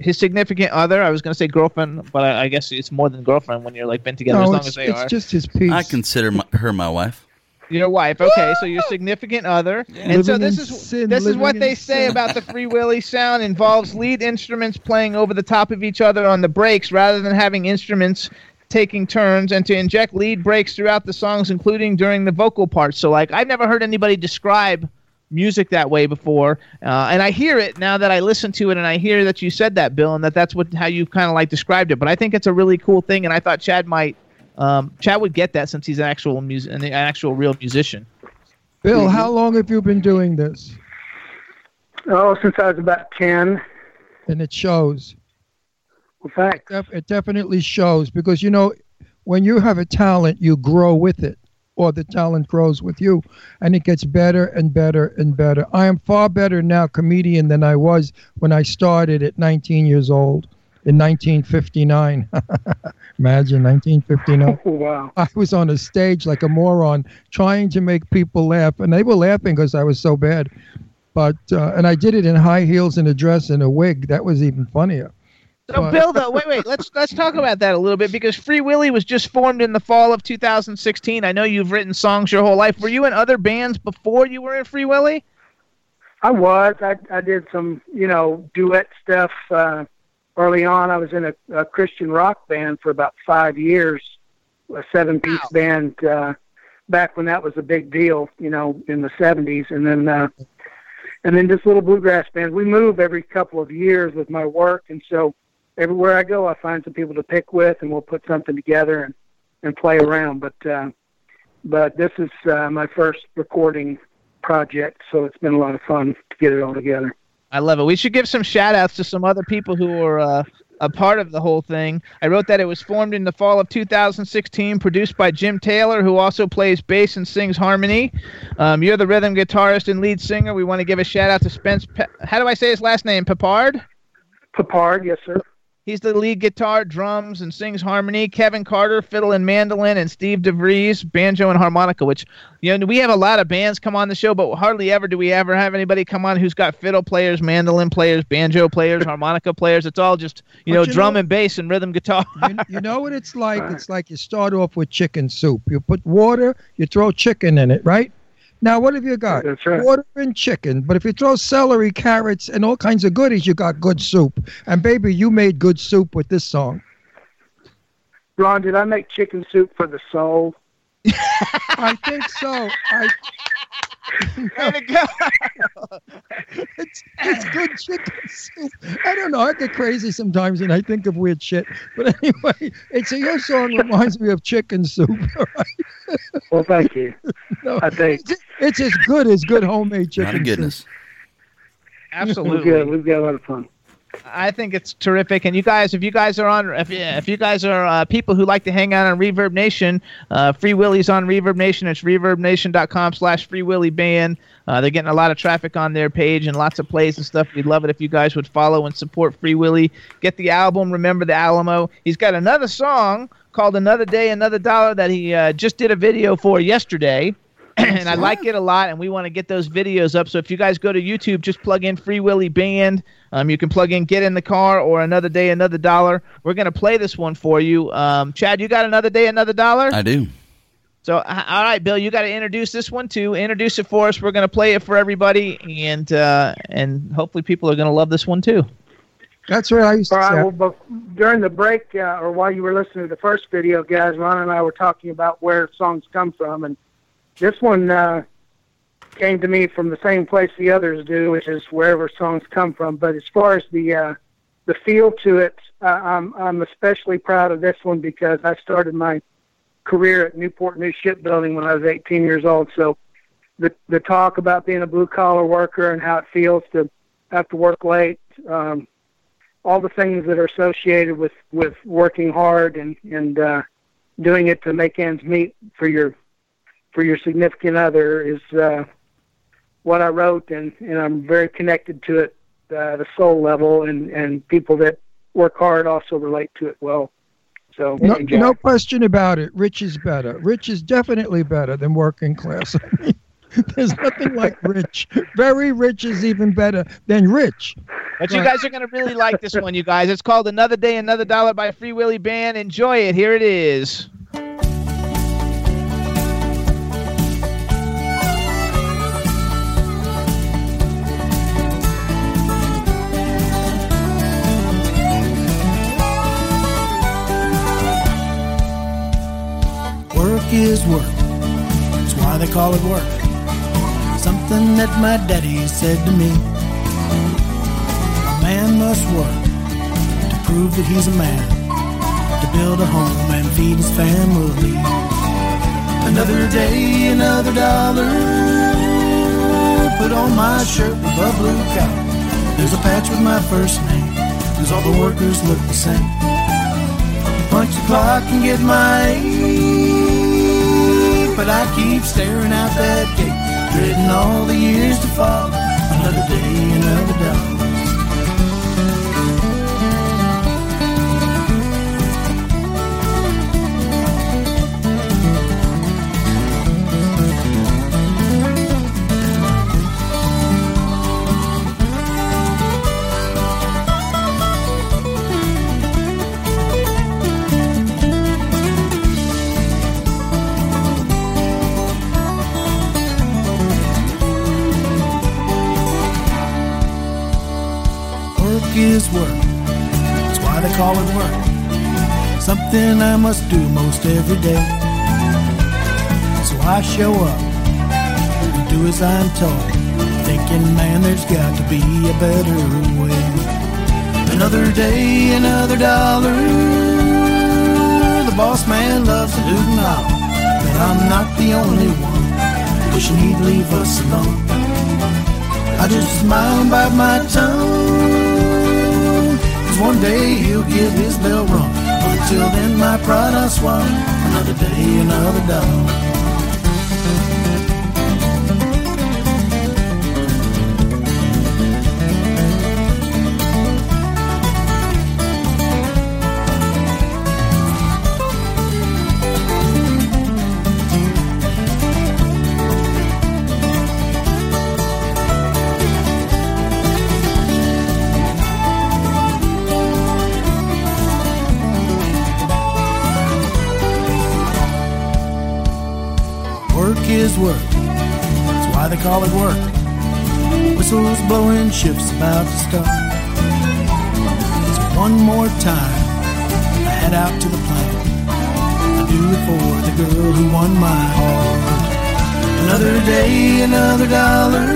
his significant other. I was going to say girlfriend, but I, I guess it's more than girlfriend when you're like been together as long as they it's are. just his piece. I consider my, her my wife. Your wife, okay? So your significant other, and so this is sin, this is what in they say sin. about the Free Willy sound involves lead instruments playing over the top of each other on the breaks rather than having instruments taking turns, and to inject lead breaks throughout the songs, including during the vocal parts. So like I've never heard anybody describe music that way before, uh, and I hear it now that I listen to it, and I hear that you said that, Bill, and that that's what how you kind of like described it. But I think it's a really cool thing, and I thought Chad might. Um, Chad would get that since he's an actual music, an actual real musician. Bill, how long have you been doing this? Oh, since I was about ten. And it shows. Well, thanks. Def- It definitely shows because you know, when you have a talent, you grow with it, or the talent grows with you, and it gets better and better and better. I am far better now comedian than I was when I started at 19 years old in 1959. Imagine 1959. Oh, wow. I was on a stage like a moron trying to make people laugh, and they were laughing because I was so bad. But uh, and I did it in high heels and a dress and a wig. That was even funnier. So But- Bill, though, wait, wait, let's let's talk about that a little bit because Free Willy was just formed in the fall of 2016. I know you've written songs your whole life. Were you in other bands before you were in Free Willy? I was. I I did some, you know, duet stuff uh, early on. I was in a, a Christian rock band for about five years, a seven-piece band uh, back when that was a big deal, you know, in the '70s, and then uh, and then this little bluegrass band. We move every couple of years with my work, and so everywhere I go, I find some people to pick with, and we'll put something together and and play around. But uh, but this is uh, my first recording project, so it's been a lot of fun to get it all together. I love it. We should give some shout outs to some other people who were uh, a part of the whole thing. I wrote that it was formed in the fall of 2016, produced by Jim Taylor, who also plays bass and sings harmony. Um, you're the rhythm guitarist and lead singer. We want to give a shout out to Spence. Pe- How do I say his last name? Pepard? Papard, yes, sir. He's the lead guitar, drums, and sings harmony. Kevin Carter, fiddle and mandolin, and Steve DeVries, banjo and harmonica. Which, you know, we have a lot of bands come on the show, but hardly ever do we ever have anybody come on who's got fiddle players, mandolin players, banjo players, harmonica players. It's all just, you But know, you drum know- and bass and rhythm guitar. you, you know what it's like? It's like you start off with chicken soup. You put water, you throw chicken in it, right? Now, what have you got? That's right. Water and chicken. But if you throw celery, carrots, and all kinds of goodies, you got good soup. And baby, you made good soup with this song. Ron, did I make chicken soup for the soul? I think so. I, Way to go. it's, it's good chicken soup. I don't know. I get crazy sometimes and I think of weird shit. But anyway, it's a, your song reminds me of chicken soup. all right? Well, thank you. No, I think it's, it's as good as good homemade chicken Not a soup. goodness. we're Absolutely. good. We've got a lot of fun. I think it's terrific. And you guys, if you guys are on, if, if you guys are uh, people who like to hang out on Reverb Nation, uh, Free Willy's on Reverb Nation. It's reverbnation.com slash Free Willy Band. Uh, they're getting a lot of traffic on their page and lots of plays and stuff. We'd love it if you guys would follow and support Free Willy. Get the album, Remember the Alamo. He's got another song called Another Day, Another Dollar that he uh, just did a video for yesterday. And I like it a lot, and we want to get those videos up. So if you guys go to YouTube, just plug in Free Willy Band. Um, you can plug in Get in the Car or Another Day, Another Dollar. We're going to play this one for you. Um, Chad, you got Another Day, Another Dollar? I do. So, all right, Bill, you got to introduce this one too. Introduce it for us. We're going to play it for everybody, and uh, and hopefully people are going to love this one too. That's right. I used to All right. say. Well, but during the break, uh, or while you were listening to the first video, guys, Ron and I were talking about where songs come from, and this one uh, came to me from the same place the others do, which is wherever songs come from. But as far as the uh, the feel to it, uh, I'm I'm especially proud of this one because I started my career at Newport News Shipbuilding when I was 18 years old. So the the talk about being a blue collar worker and how it feels to have to work late. Um, all the things that are associated with with working hard and and uh, doing it to make ends meet for your for your significant other is uh, what I wrote, and and I'm very connected to it uh, at a soul level, and and people that work hard also relate to it well. So No, no question about it. Rich is better. Rich is definitely better than working class. There's nothing like rich. Very rich is even better than rich. But you guys are going to really like this one, you guys. It's called Another Day, Another Dollar by Free Willy Band. Enjoy it. Here it is. Is work. That's why they call it work. Something that my daddy said to me. A man must work to prove that he's a man, to build a home and feed his family. Another day, another dollar. Put on my shirt with a blue collar. There's a patch with my first name, cause all the workers look the same. Punch the clock and get my eight, but I keep staring out that gate, dreading all the years to follow. Another day, another dollar. Is work. That's why they call it work. Something I must do most every day. So I show up and do as I'm told. Thinking, man, there's got to be a better way. Another day, another dollar. The boss man loves to hoot and holler. But I'm not the only one. Wishing he'd leave us alone. I just smile and bite my tongue. One day he'll get his bell rung. But until then, my pride I swallow. Another day, another dollar. It work. Whistles blowing, shifts about to start. One more time, I head out to the plant. I do it for the girl who won my heart. Another day, another dollar.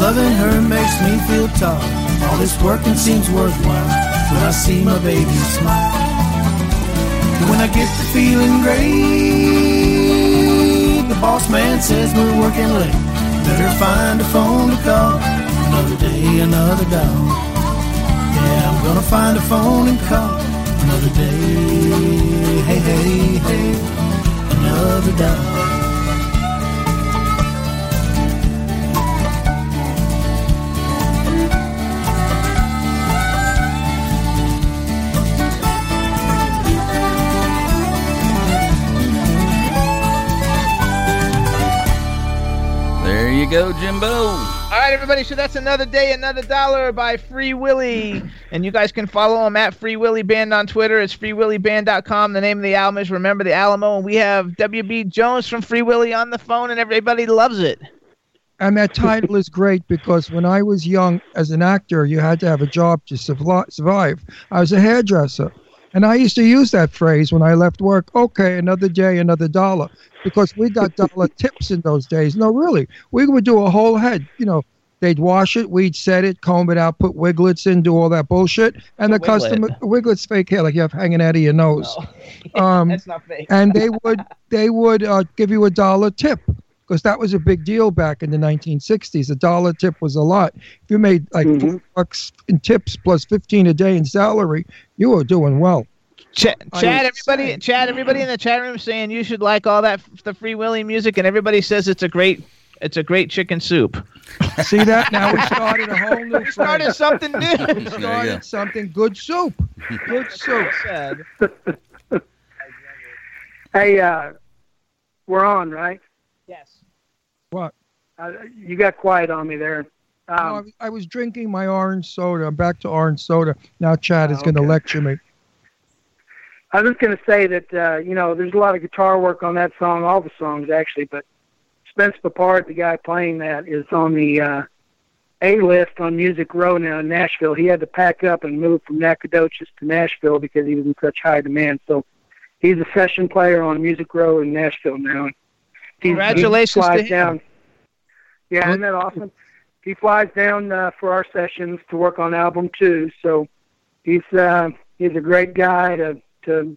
Loving her makes me feel tall. All this working seems worthwhile when I see my baby smile. And when I get to feeling great, the boss man says we're working late. Better find a phone to call. Another day, another dollar. Yeah, I'm gonna find a phone and call. Another day, hey, hey, hey, another dollar. You go, Jimbo. All right, everybody. So that's another day, another dollar by Free Willy, and you guys can follow him at Free Willy Band on Twitter. It's freewillyband.com. The name of the album is Remember the Alamo, and we have WB Jones from Free Willy on the phone, and everybody loves it. And that title is great because when I was young as an actor, you had to have a job to survive. I was a hairdresser. And I used to use that phrase when I left work. Okay, another day, another dollar. Because we got dollar tips in those days. No, really. We would do a whole head. You know, they'd wash it, we'd set it, comb it out, put wiglets in, do all that bullshit. And the a customer, wiglets fake hair like you have hanging out of your nose. Um, That's not fake. and they would they would uh, give you a dollar tip because that was a big deal back in the 1960s. A dollar tip was a lot. If you made like Mhm. four bucks in tips plus 15 a day in salary, you were doing well. Ch- I chat, everybody, saying. chat, everybody in the chat room saying you should like all that the Free Willy music, and everybody says it's a great, it's a great chicken soup. See that? Now we started a whole new. We started phrase. something new. We There you go. started something good soup. Good soup. Said. Hey, uh, we're on, right? Yes. What? Uh, you got quiet on me there. No, I, Um, was, I was drinking my orange soda. I'm back to orange soda. Now Chad is Oh, going to okay. lecture me. I was going to say that uh, you know there's a lot of guitar work on that song, all the songs actually, but Spence Papard, the guy playing that, is on the uh, A list on Music Row now in Nashville. He had to pack up and move from Nacogdoches to Nashville because he was in such high demand. So he's a session player on Music Row in Nashville now. He- Congratulations he flies to him. down. Yeah, isn't that awesome? He flies down uh, for our sessions to work on album two. So he's uh, he's a great guy to to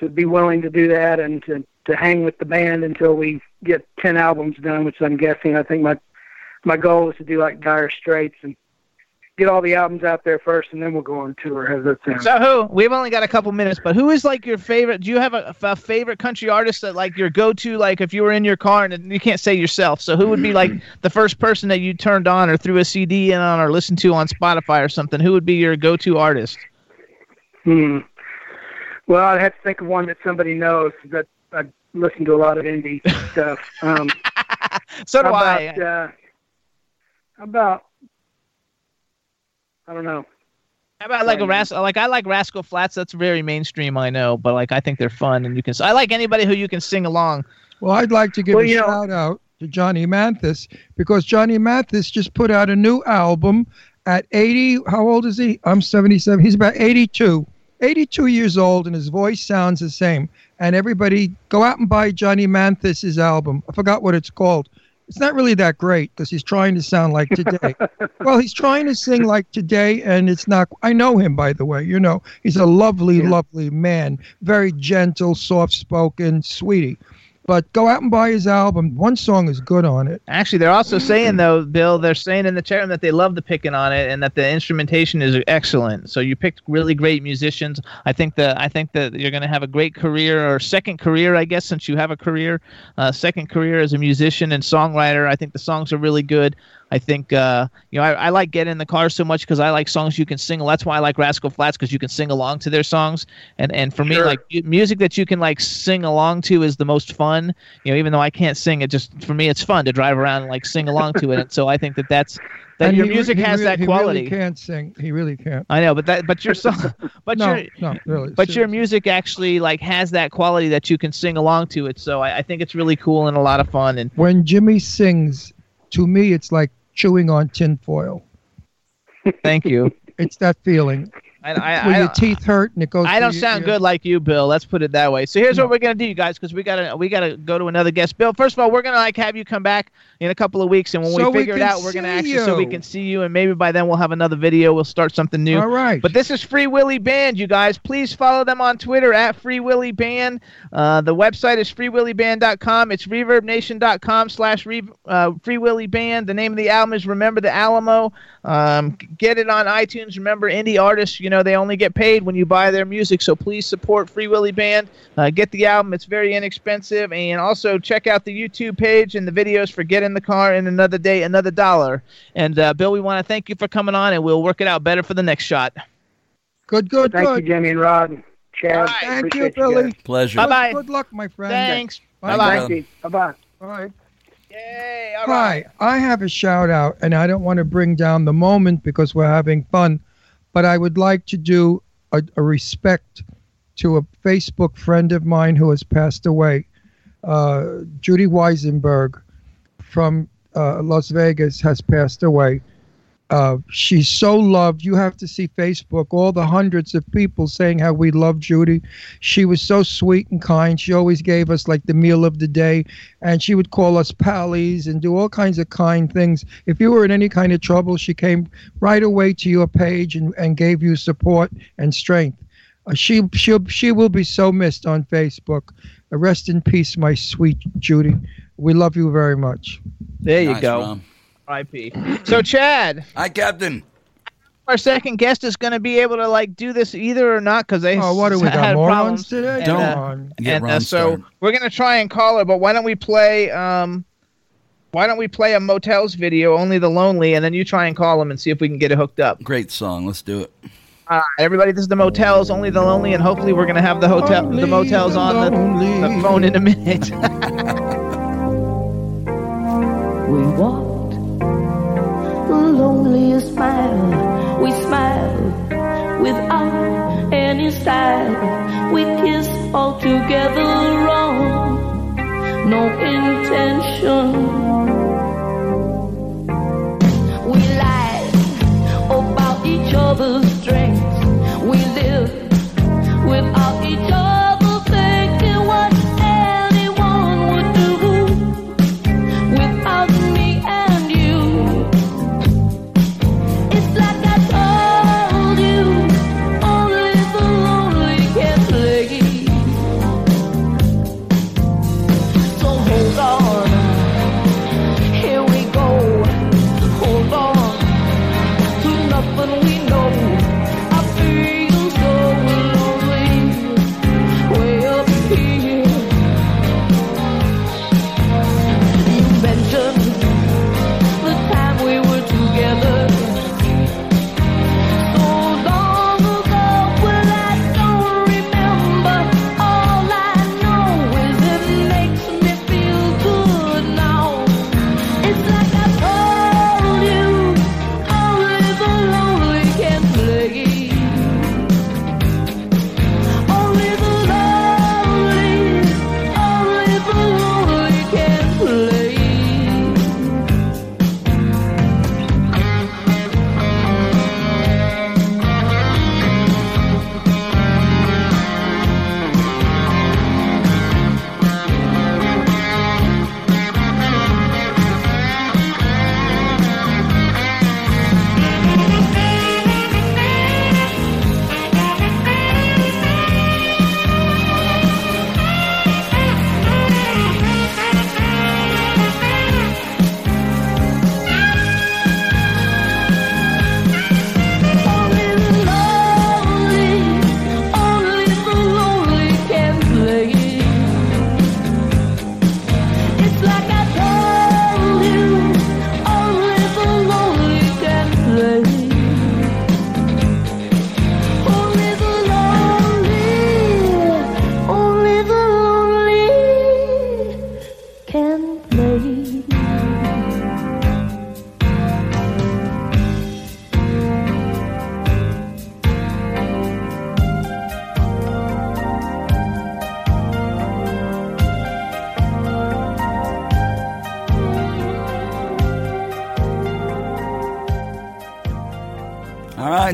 to be willing to do that and to to hang with the band until we get ten albums done, which I'm guessing. I think my my goal is to do like Dire Straits and get all the albums out there first, and then we'll go on tour. How's that sound? So who? We've only got a couple minutes, but who is like your favorite? Do you have a, a favorite country artist that like your go-to? Like if you were in your car and you can't say yourself, so who would be like the first person that you turned on or threw a CD in on or listened to on Spotify or something? Who would be your go-to artist? Hmm. Well, I'd have to think of one that somebody knows. That I listen to a lot of indie stuff. Um, So do how I. about, uh, how about I don't know. How about like a rascal? Like I like Rascal Flatts. That's very mainstream, I know, but like I think they're fun and you can. I like anybody who you can sing along. Well, I'd like to give Well, a you know- shout out to Johnny Mathis because Johnny Mathis just put out a new album at 80. How old is he? I'm 77. He's about 82. 82 years old, and his voice sounds the same. And everybody go out and buy Johnny Mathis's album. I forgot what it's called. It's not really that great because he's trying to sound like today. well, he's trying to sing like today, and it's not. I know him, by the way. You know, he's a lovely, lovely man. Very gentle, soft spoken, sweetie. But go out and buy his album. One song is good on it. Actually, they're also saying though, Bill, they're saying in the chat room that they love the picking on it and that the instrumentation is excellent. So you picked really great musicians. I think that I think that you're going to have a great career or second career, I guess, since you have a career, uh, second career as a musician and songwriter. I think the songs are really good. I think uh, you know I, I like getting in the car so much because I like songs you can sing. That's why I like Rascal Flatts because you can sing along to their songs. And and for me, like music that you can like sing along to is the most fun. You know, even though I can't sing, it just for me it's fun to drive around and like sing along to it. And so I think that that's that And your he music he has re- that he quality. really can't sing. He really can't. I know, but that but your song, but no, your no, really. but your music actually like has that quality that you can sing along to it. So I, I think it's really cool and a lot of fun. And when Jimmy sings, to me, it's like chewing on tinfoil. thank you. It's that feeling. I, I, When I, your teeth hurt and it goes. I don't your sound ear. good like you, Bill. Let's put it that way. So here's No. what we're gonna do, you guys, because we gotta we gotta go to another guest. Bill, first of all, we're gonna like have you come back in a couple of weeks, and when So we we figure it out, we're gonna actually so we can see you, and maybe by then we'll have another video. We'll start something new. All right. But this is Free Willy Band, you guys. Please follow them on Twitter at Free Willy Band. Uh, the website is freewillyband.com. It's reverbnation.com slash re- uh, Free Willy Band. The name of the album is Remember the Alamo. Um, get it on iTunes. Remember, indie artists, you know, they only get paid when you buy their music. So please support Free Willy Band. Uh, get the album. It's very inexpensive. And also check out the YouTube page and the videos for Get in the Car in Another Day, Another Dollar. And uh, Bill, we want to thank you for coming on, and we'll work it out better for the next shot. good, good, Thank good. you, Jimmy and Rod and Chad. All right. Thank you, Appreciate Billy. guys. Pleasure. Bye-bye. Good luck, my friend. Thanks. Bye. Bye-bye. Bye bye. All right. Yay! All Hi. I have a shout out, and I don't want to bring down the moment because we're having fun, but I would like to do a, a respect to a Facebook friend of mine who has passed away, uh, Judy Weisenberg from uh, Las Vegas has passed away. Uh, she's so loved. You have to see Facebook, all the hundreds of people saying how we love Judy. She was so sweet and kind. She always gave us like the meal of the day, and she would call us pallies and do all kinds of kind things. If you were in any kind of trouble, she came right away to your page and, and gave you support and strength. Uh, she she she will be so missed on Facebook. Uh, rest in peace, my sweet Judy. We love you very much. There you Nice, go. Ron. R.I.P. So, Chad, Hi, Captain. our second guest is going to be able to like do this either or not because they Oh, what do we had got? Problems. today? And, Don't. uh, Come on. Get and uh, so we're gonna try and call her, but why don't we play? Um, why don't we play a Motels video, "Only the Lonely," and then you try and call them and see if we can get it hooked up. Great song. Let's do it. All right, everybody, this is the Motels, "Only the Lonely," and hopefully we're gonna have the hotel, the Motels on the, the phone in a minute. the loneliest mile. We smiled without any style. We kissed all together wrong. No intention.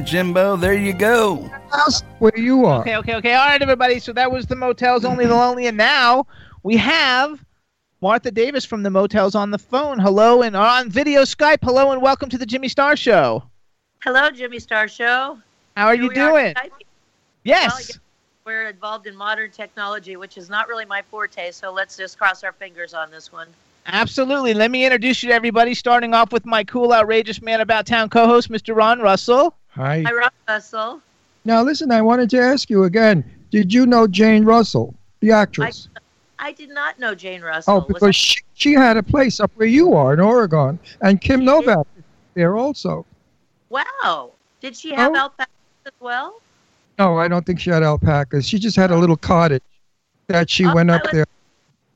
Jimbo. There you go. Ask where you are. Okay, okay, okay. All right, everybody. So that was the Motels, "Only the Lonely," and now we have Martha Davis from the Motels on the phone. Hello, and on video Skype. Hello, and welcome to the Jimmy Star Show. Hello, Jimmy Star Show. How are Here you doing? Skyping. Yes. Well, We're involved in modern technology, which is not really my forte, so let's just cross our fingers on this one. Absolutely. Let me introduce you to everybody, starting off with my cool, outrageous man about town co host, Mr. Ron Russell. Hi. Hi, Rob Russell. Now listen, I wanted to ask you again. Did you know Jane Russell, the actress? I did not know Jane Russell. oh, because she, she had a place up where you are in Oregon, and Kim Novak is there also. Wow. Did she have Oh. alpacas as well? No, I don't think she had alpacas. She just had a little cottage that she Oh, went I up there.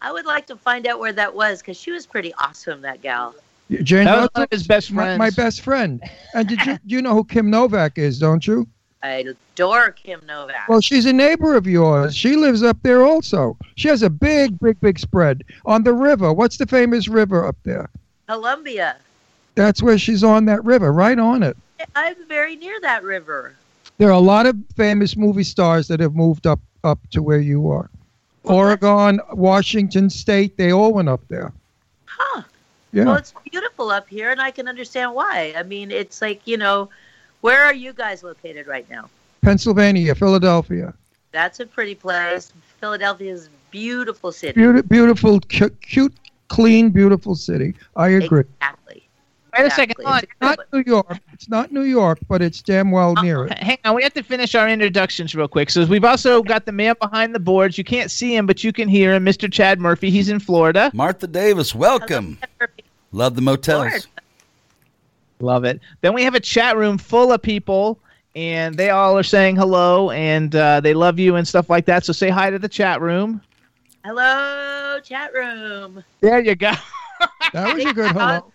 I would like to find out where that was because she was pretty awesome. That gal. Jane That was Russell, his best my, my best friend. And did you you know who Kim Novak is? Don't you? I adore Kim Novak. Well, she's a neighbor of yours. She lives up there also. She has a big, big, big spread on the river. What's the famous river up there? Columbia. That's where she's on that river, right on it. I'm very near that river. There are a lot of famous movie stars that have moved up up to where you are. Well, Oregon, Washington State, they all went up there. Huh. Yeah. Well, it's beautiful up here, and I can understand why. I mean, it's like you know, where are you guys located right now? Pennsylvania, Philadelphia. That's a pretty place. Philadelphia is a beautiful city. Beauti- beautiful, cu- cute, clean, beautiful city. I agree. Exactly. Wait a second. Exactly. Hold on. Not New York. It's not New York, but it's damn well near it. Hang on, we have to finish our introductions real quick. So we've also got the man behind the boards. You can't see him, but you can hear him, Mr. Chad Murphy. He's in Florida. Martha Davis, welcome. Love the motels. Lord. Love it. Then we have a chat room full of people, and they all are saying hello, and uh, they love you and stuff like that. So say hi to the chat room. Hello, chat room. There you go. That was a good hello.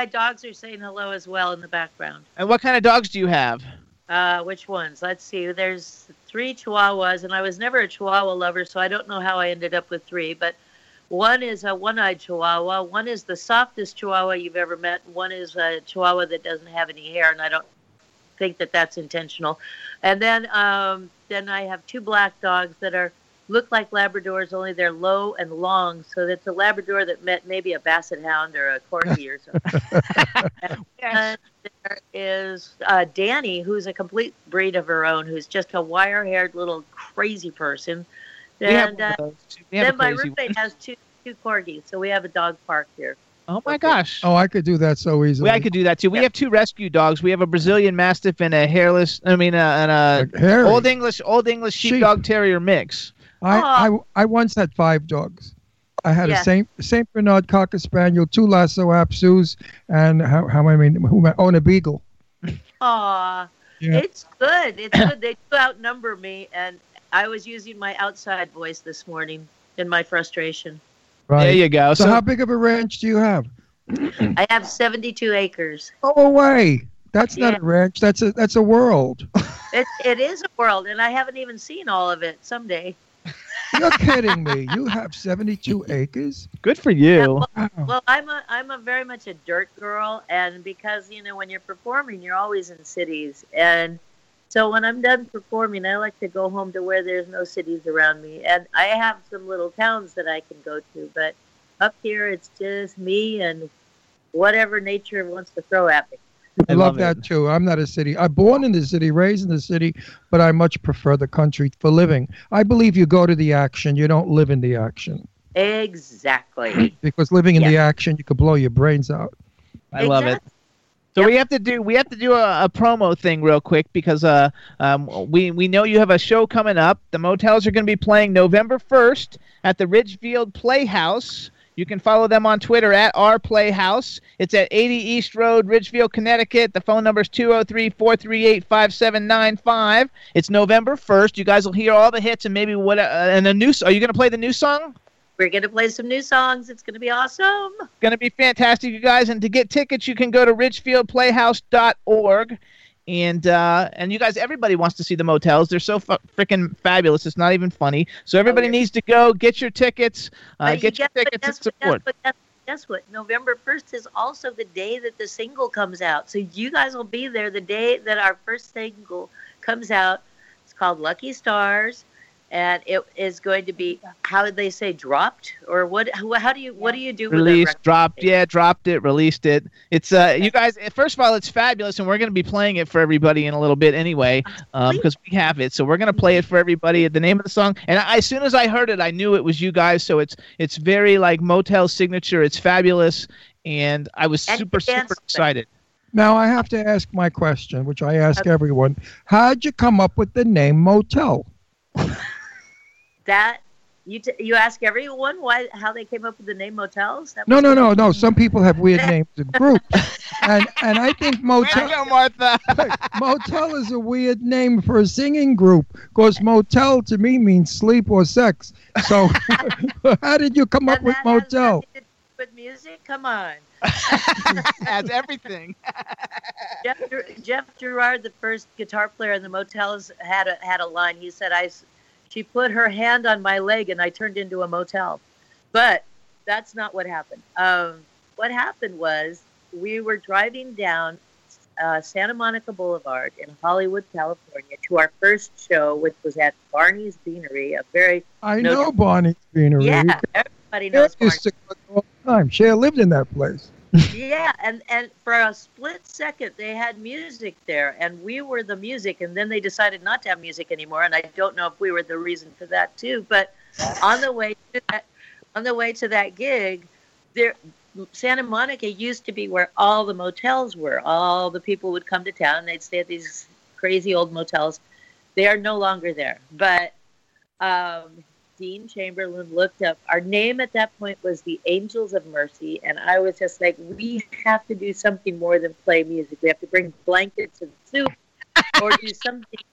My dogs are saying hello as well in the background. And what kind of dogs do you have? Uh, which ones? Let's see. There's three Chihuahuas, and I was never a Chihuahua lover, so I don't know how I ended up with three. But one is a one-eyed Chihuahua. One is the softest Chihuahua you've ever met. One is a Chihuahua that doesn't have any hair, and I don't think that that's intentional. And then, um, then I have two black dogs that are look like Labradors, only they're low and long. So that's a Labrador that met maybe a Basset Hound or a Corgi or something. And there is uh, Danny, who's a complete breed of her own, who's just a wire-haired little crazy person. We have And uh, of those. We have then my crazy roommate has two two corgis, so we have a dog park here. Oh my gosh. Oh, I could do that so easily. We, I could do that too. We have two rescue dogs. We have a Brazilian Mastiff and a hairless. I mean, uh, and a Like Harry. old English, old English Sheep. sheepdog terrier mix. I, I, I once had five dogs. I had Yeah. a Saint Saint Bernard Cocker Spaniel, two Lhasa Apsos, and how how many? Who am I- oh, and a Beagle. Aw, Yeah. it's good. It's good. They do outnumber me, and I was using my outside voice this morning in my frustration. Right. There you go. so, So, how big of a ranch do you have? I have 72 acres. Go away. That's not Yeah. a ranch. That's a that's a world. It, it is a world, and I haven't even seen all of it. Someday. You're kidding me. You have 72 acres? good for you. Yeah, well, Wow. Well, I'm a I'm a very much a dirt girl, and because you know when you're performing, you're always in cities, and so when I'm done performing, I like to go home to where there's no cities around me, and I have some little towns that I can go to, but up here it's just me and whatever nature wants to throw at me. I I love, love that it. too. I'm not a city. I'm born in the city, raised in the city, but I much prefer the country for living. I believe you go to the action, you don't live in the action. Exactly. Because living in the action, you could blow your brains out. I love it. So Yep. we have to do we have to do a, a promo thing real quick because uh um we we know you have a show coming up. The motels are going to be playing November first at the Ridgefield Playhouse. You can follow them on Twitter at our Playhouse. It's at 80 East Road, Ridgefield, Connecticut. The phone number is 203-438-5795. It's November 1st. You guys will hear all the hits and maybe what uh, and a new. Are you going to play the new song? We're gonna play some new songs. It's gonna be awesome. going to be fantastic, you guys. And to get tickets, you can go to ridgefieldplayhouse.org. And uh, and you guys, everybody wants to see the motels. They're so fu- freaking fabulous. It's not even funny. So everybody yeah. needs to go get your tickets. Uh, you get your tickets and guess what, support. What, guess, guess what? November 1st is also the day that the single comes out. So you guys will be there the day that our first single comes out. It's called Lucky Stars. And it is going to be how did they say dropped or what? How, how do you what do you do Released, record? dropped, yeah, dropped it, released it. It's uh, you guys. First of all, it's fabulous, and we're going to be playing it for everybody in a little bit anyway, um, because we have it. So we're going to play it for everybody. The name of the song, and I, as soon as I heard it, I knew it was you guys. So it's it's very like Motel signature. It's fabulous, and I was And super super excited. Now, I have to ask my question, which I ask everyone. How'd you come up with the name Motel? That You t- you ask everyone why how they came up with the name motels? That No, no, no, no. Some people have weird names of groups, and and I think motel go, Martha. motel is a weird name for a singing group because motel to me means sleep or sex. So how did you come up And with that has motel? nothing to do With music, come on. As everything. Jeff, Jeff Jourard, the first guitar player in the Motels, had a had a line. He said, "I, s- she put her hand on my leg and I turned into a motel," but that's not what happened. Um, what happened was we were driving down uh, Santa Monica Boulevard in Hollywood, California, to our first show, which was at Barney's Beanery, a very I No. know Barney's Beanery. yeah, everybody knows Barney. used to go all the time. Cher lived in that place. Yeah and and for a split second they had music there and we were the music and then they decided not to have music anymore and i don't know if we were the reason for that too but on the way to that on the way to that gig there santa monica used to be where all the motels were. All the people would come to town they'd stay at these crazy old motels. They are no longer there but um, Dean Chamberlain looked up. Our name at that point was the Angels of Mercy, and I was just like, we have to do something more than play music. We have to bring blankets and soup, or do something.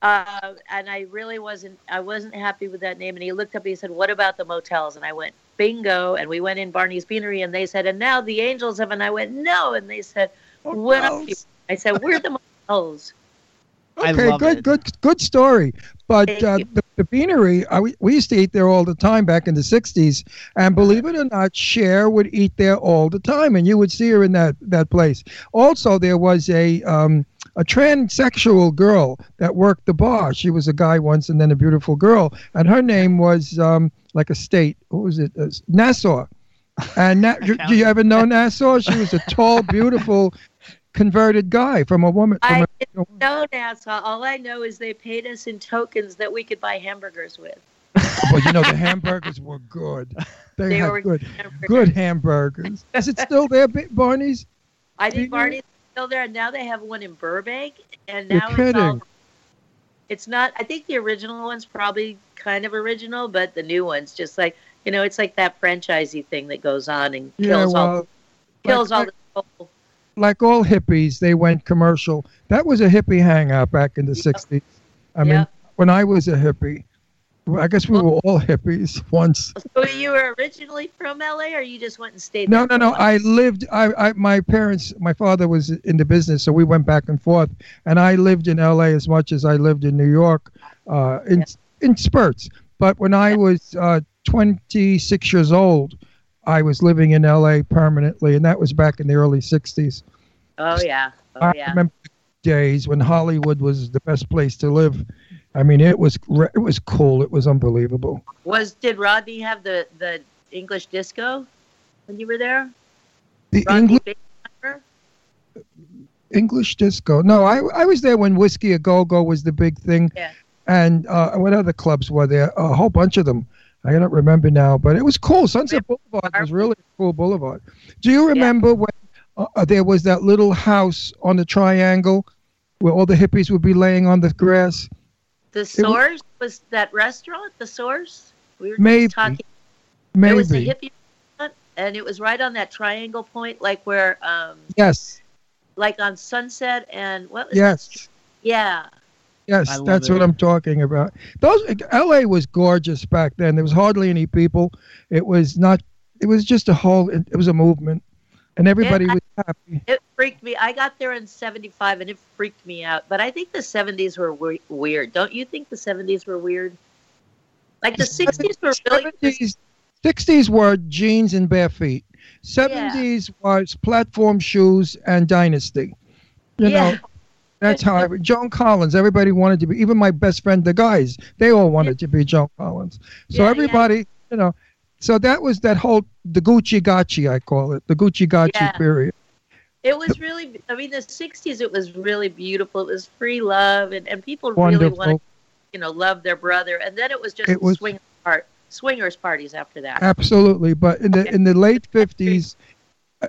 Uh, and I really wasn't. I wasn't happy with that name. And he looked up. and He said, "What about the motels?" And I went, "Bingo!" And we went in Barney's Beanery, and they said, "And now the Angels of." And I went, "No!" And they said, "What?" are? I said, "We're the motels." I Okay, love good, it. good, good story. But uh, the, the beanery, I, we we used to eat there all the time back in the '60s, and believe it or not, Cher would eat there all the time, and you would see her in that that place. Also, there was a um, a transsexual girl that worked the bar. She was a guy once, and then a beautiful girl, and her name was um, like a state. What was it? Uh, Nassau. And Na- do do you ever know Nassau? She was a tall, beautiful, converted guy from a woman. From I a, didn't know uh, All I know is they paid us in tokens that we could buy hamburgers with. Well, you know the hamburgers were good. They, They had were good, hamburgers. good hamburgers. Is it still there, Barney's? I think Barney's still there, and now they have one in Burbank, and You're now it's all. It's not. I think the original one's probably kind of original, but the new one's just like you know, it's like that franchisey thing that goes on and Yeah, kills all kills like, all the soul. Like all hippies, they went commercial. That was a hippie hangout back in the '60s. I mean, when I was a hippie, I guess we were all hippies once. So you were originally from LA, or you just went and stayed? No, there no, no. I lived. I, I, my parents, my father was in the business, so we went back and forth. And I lived in L.A. as much as I lived in New York, uh, in in spurts. But when I was uh, 26 years old, I was living in L.A. permanently, and that was back in the early 60s. Oh yeah. Oh I yeah. remember the days when Hollywood was the best place to live. I mean, it was it was cool. It was unbelievable. Was did Rodney have the the English disco when you were there? The Rodney English. English disco. No, I I was there when Whiskey a Go Go was the big thing. Yeah. And uh, what other clubs were there? A whole bunch of them. I don't remember now, but it was cool. Sunset Boulevard was really a cool boulevard. Do you remember when uh, there was that little house on the triangle where all the hippies would be laying on the grass? The Source was that restaurant. The Source. We were just Maybe. talking. Maybe. It was a hippie restaurant, and it was right on that triangle point, like where, um, yes. like on Sunset and what was that Yes. street? Yeah. Yes, that's it. what I'm talking about. Those LA was gorgeous back then. There was hardly any people. It was not. It was just a whole. It, it was a movement, and everybody I- was happy. It freaked me. I got there in '75, and it freaked me out. But I think the '70s were we- weird. Don't you think the '70s were weird? Like the '60s were really. 70s, 60s were jeans and bare feet. 70s was platform shoes and dynasty. You Yeah. know, that's how I. Joan Collins. Everybody wanted to be. Even my best friend, the guys, they all wanted to be Joan Collins. So Yeah, yeah. everybody, you know, so that was that whole the Gucci Gachi, I call it the Gucci Gachi Yeah. period. It was really. I mean, the '60s. It was really beautiful. It was free love, and, and people really Wonderful. wanted, you know, love their brother. And then it was just It was- swing part, swingers parties after that. Absolutely, but in the in the late fifties,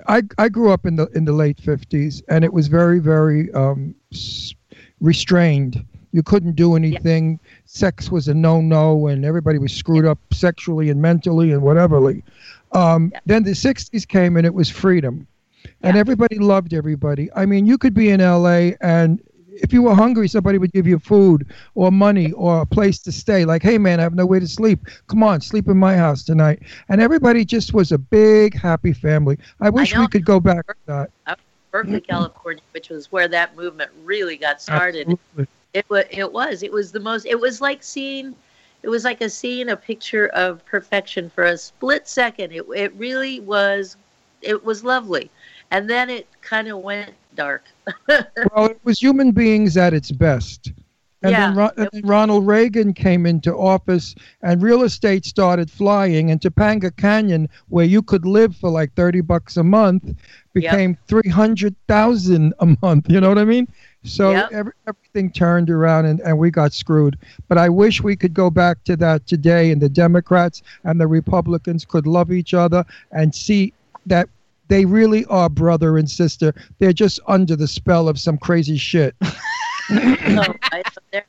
I I grew up in the in the late fifties, and it was very very um, restrained. You couldn't do anything. Sex was a no-no, and everybody was screwed up sexually and mentally and whateverly. Um, Then the '60s came, and it was freedom, and everybody loved everybody. I mean, you could be in LA, and if you were hungry, somebody would give you food or money or a place to stay. Like, hey man, I have nowhere to sleep. Come on, sleep in my house tonight. And everybody just was a big happy family. I wish we could go back to that. Berkeley, mm-hmm. California, which was where that movement really got started. Absolutely. It was. It was. It was the most. It was like seeing. It was like a seeing a picture of perfection for a split second. It. It really was. It was lovely, and then it kind of went dark. well, it was human beings at its best. And, then, Yeah. Ro- and then Ronald Reagan came into office, and real estate started flying. And Topanga Canyon, where you could live for like thirty bucks a month, became three hundred thousand a month. You know what I mean? So Yep. every, everything turned around, and, and we got screwed. But I wish we could go back to that today, and the Democrats and the Republicans could love each other and see that they really are brother and sister. They're just under the spell of some crazy shit. so I, there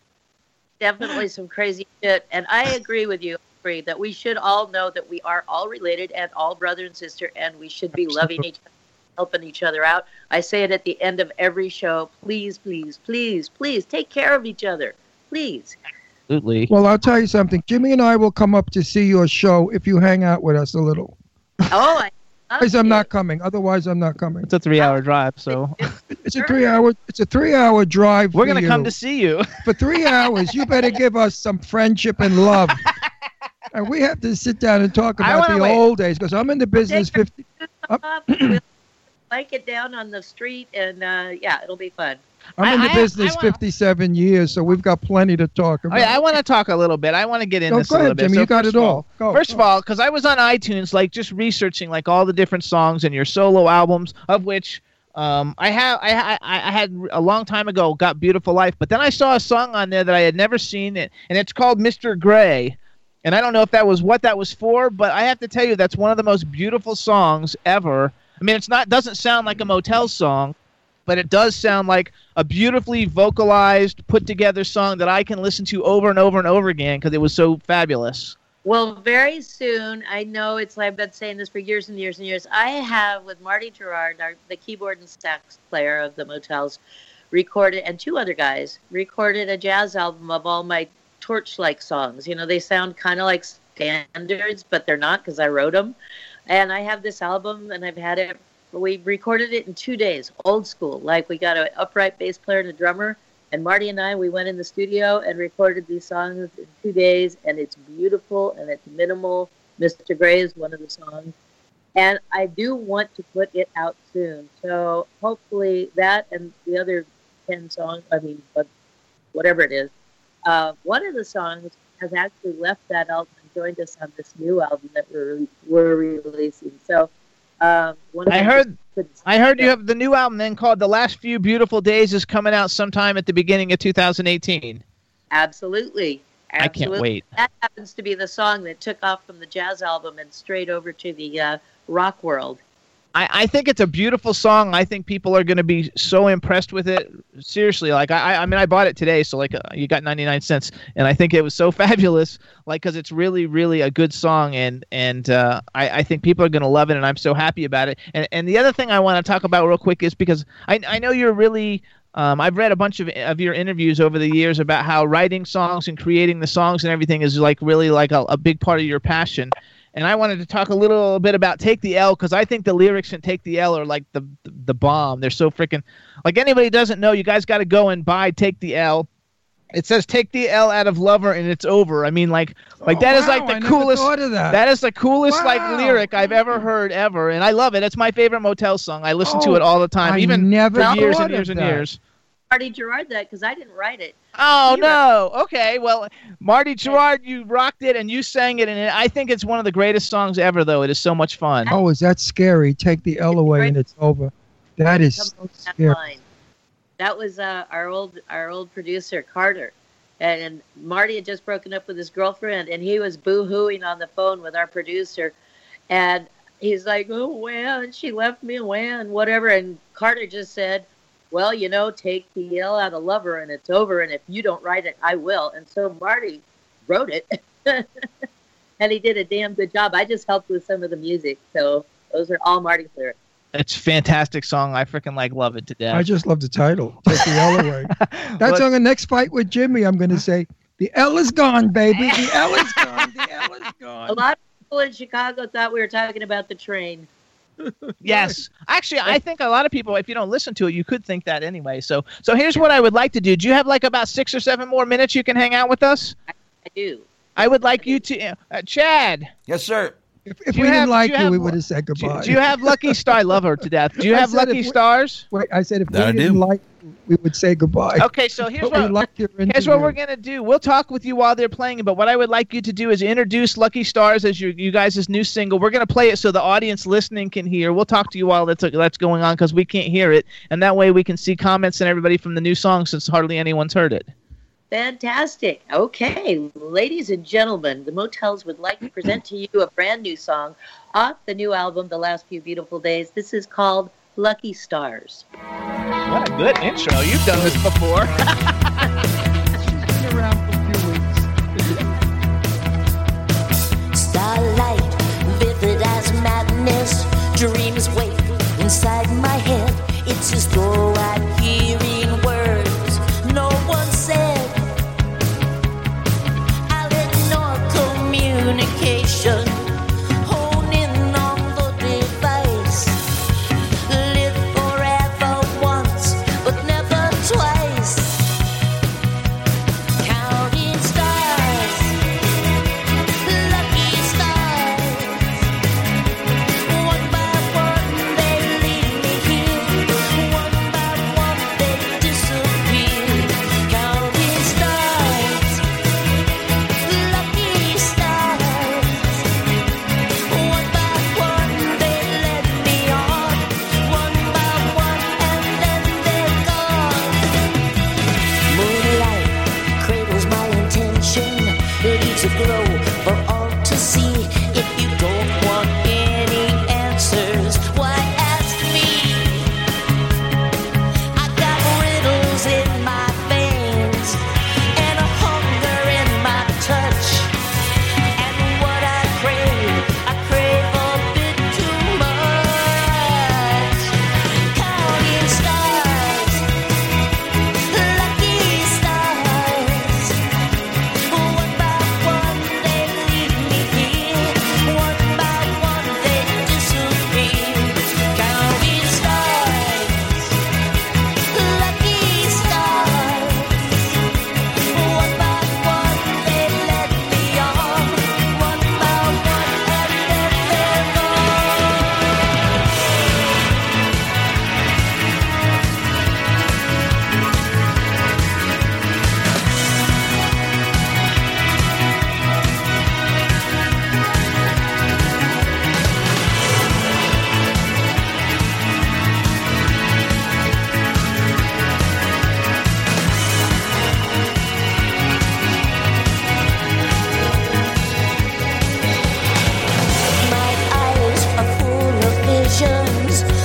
definitely some crazy shit, and I agree with you, agree that we should all know that we are all related and all brother and sister, and we should be loving each other, helping each other out. I say it at the end of every show. Please, please, please, please take care of each other. Please. Absolutely. Well, I'll tell you something. Jimmy and I will come up to see your show if you hang out with us a little. Oh, I love Otherwise, I'm not coming. Otherwise, I'm not coming. It's a three-hour drive, so It's a three-hour. It's a three-hour drive. we're for gonna come to see you. for three hours. You better give us some friendship and love. And we have to sit down and talk about the wait. old days because I'm in the business 50. Come up, we'll blank it down on the street, and uh, yeah, it'll be fun. I'm in the I- business I wanna- 57 years, so we've got plenty to talk Oh, about. I want to talk a little bit. I want to get in No, this go a little ahead, bit. Jimmy. So you got it of all. Go. First of all, because I was on iTunes, like just researching like all the different songs and your solo albums, of which um, I have I, I I had a long time ago got "Beautiful Life," but then I saw a song on there that I had never seen, and and it's called "Mr. Gray." And I don't know if that was what that was for, but I have to tell you that's one of the most beautiful songs ever. I mean, it's not doesn't sound like a motel song, but it does sound like a beautifully vocalized, put together song that I can listen to over and over and over again because it was so fabulous. Well, very soon, I know it's like I've been saying this for years and years and years. I have with Marty Jourard, our, the keyboard and sax player of the Motels, recorded, and two other guys recorded a jazz album of all my torch-like songs. You know, they sound kind of like standards, but they're not because I wrote them. And I have this album, and I've had it. We recorded it in two days, old school. Like we got an upright bass player and a drummer, and Marty and I, we went in the studio and recorded these songs in two days, and it's beautiful and it's minimal. Mr. Gray is one of the songs. And I do want to put it out soon. So hopefully that and the other 10 songs, I mean, whatever it is, uh, one of the songs has actually left that album and joined us on this new album that we're, we're releasing. So um, one of I heard I heard you have the new album then called The Last Few Beautiful Days is coming out sometime at the beginning of 2018. Absolutely. I can't wait. That happens to be the song that took off from the jazz album and straight over to the uh, rock world. I, I think it's a beautiful song. I think people are going to be so impressed with it. Seriously, like I, I mean, I bought it today, so like uh, you got ninety nine cents, and I think it was so fabulous, like because it's really, really a good song, and and uh, I, I think people are going to love it, and I'm so happy about it. And and the other thing I want to talk about real quick is because I I know you're really. Um, I've read a bunch of, of your interviews over the years about how writing songs and creating the songs and everything is like really like a, a big part of your passion and I wanted to talk a little bit about "Take the L" because I think the lyrics in "Take the L" are like the the bomb. They're so freaking like anybody doesn't know. You guys got to go and buy "Take the L." It says "Take the L out of lover" and it's over. I mean, like like that is Oh, wow, like the I coolest. of that. That is the coolest like lyric I've ever heard ever, and I love it. It's my favorite motel song. I listen to Oh, it all the time, I even never for years and years of and years. Marty Jourard that because I didn't write it. Oh You wrote- no! Okay, well, Marty Jourard, you rocked it and you sang it, and it, I think it's one of the greatest songs ever. Though it is so much fun. Oh, is that scary? Take the L away and it's over. That is so Come that scary. line. That was uh, our old our old producer Carter, and, and Marty had just broken up with his girlfriend, and he was boo-hooing on the phone with our producer, and he's like, "Oh, when she left me, when whatever," and Carter just said, well, you know, take the L out of lover and it's over. And if you don't write it, I will. And so Marty wrote it. and he did a damn good job. I just helped with some of the music. So those are all Marty's lyrics. It's a fantastic song. I freaking like love it to death. I just love the title. Take the L away. That's Well, on the next fight with Jimmy. I'm going to say, the L is gone, baby. The L is gone. The L is gone. A lot of people in Chicago thought we were talking about the train. Yes, actually, I think a lot of people, if you don't listen to it, you could think that anyway. So, so here's what I would like to do. Do you have like about six or seven more minutes you can hang out with us? I do. I would like you to, uh, Chad. Yes, sir. If, if we have- didn't like do you you, have- we would have said goodbye. do you have Lucky Star? I love her to death. Do you I have Lucky we- Stars? Wait, I said if That I we didn't do. like we would say goodbye. Okay, so here's But what liked your here's what we're gonna do. We'll talk with you while they're playing, but what I would like you to do is introduce Lucky Stars as your you guys' new single. We're gonna play it so the audience listening can hear. We'll talk to you while that's that's going on because we can't hear it, and that way we can see comments and everybody from the new song since hardly anyone's heard it. Fantastic. Okay, ladies and gentlemen, the Motels would like to present to you a brand new song off the new album, The Last Few Beautiful Days. This is called Lucky Stars. What a good intro! You've done this before. She's been around for a few weeks. Starlight, vivid as madness. Dreams wake inside my head. It's as though visions.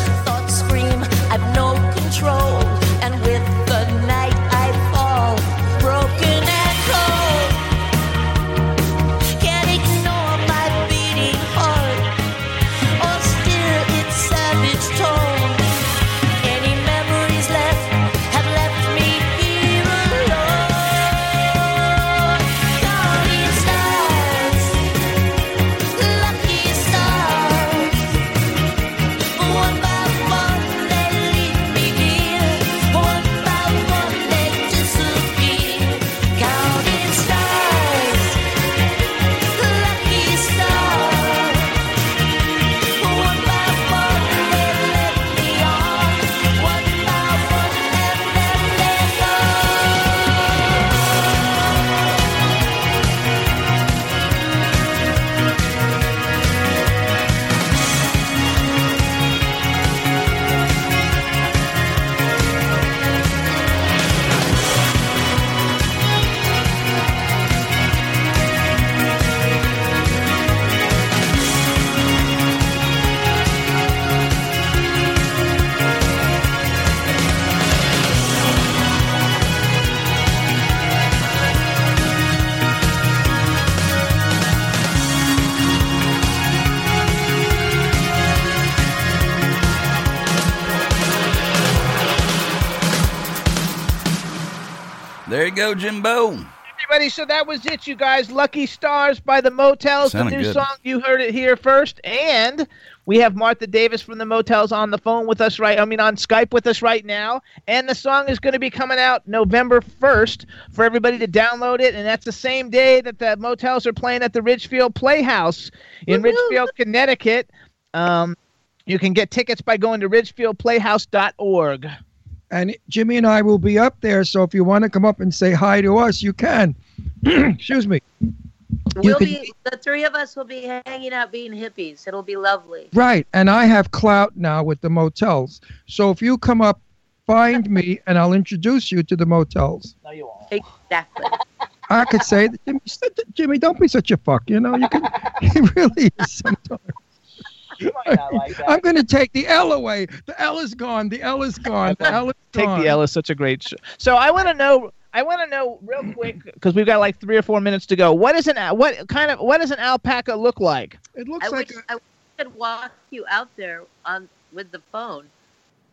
Go, Jimbo. Everybody, so that was it, you guys. Lucky Stars by the Motels, the new good. song. You heard it here first. And we have Martha Davis from the Motels on the phone with us right I mean on Skype with us right now. And the song is going to be coming out November 1st for everybody to download it. And that's the same day that the Motels are playing at the Ridgefield Playhouse in Ridgefield, Connecticut. Um, you can get tickets by going to ridgefieldplayhouse.org. And Jimmy and I will be up there, so if you want to come up and say hi to us, you can. Excuse me. We'll can- be the three of us will be hanging out being hippies. It'll be lovely. Right, and I have clout now with the motels. So if you come up, find me, and I'll introduce you to the motels. No, you won't. Exactly. I could say, Jimmy, Jimmy, don't be such a fuck. You know, you can. He really is sometimes. You might not like that. I'm going to take the L away. The L is gone. The L is gone. The L is Take gone. the L is such a great show. So I want to know. I want to know real quick because we've got like three or four minutes to go. What is an what kind of what does an alpaca look like? It looks I like wish a, I wish I could walk you out there on with the phone.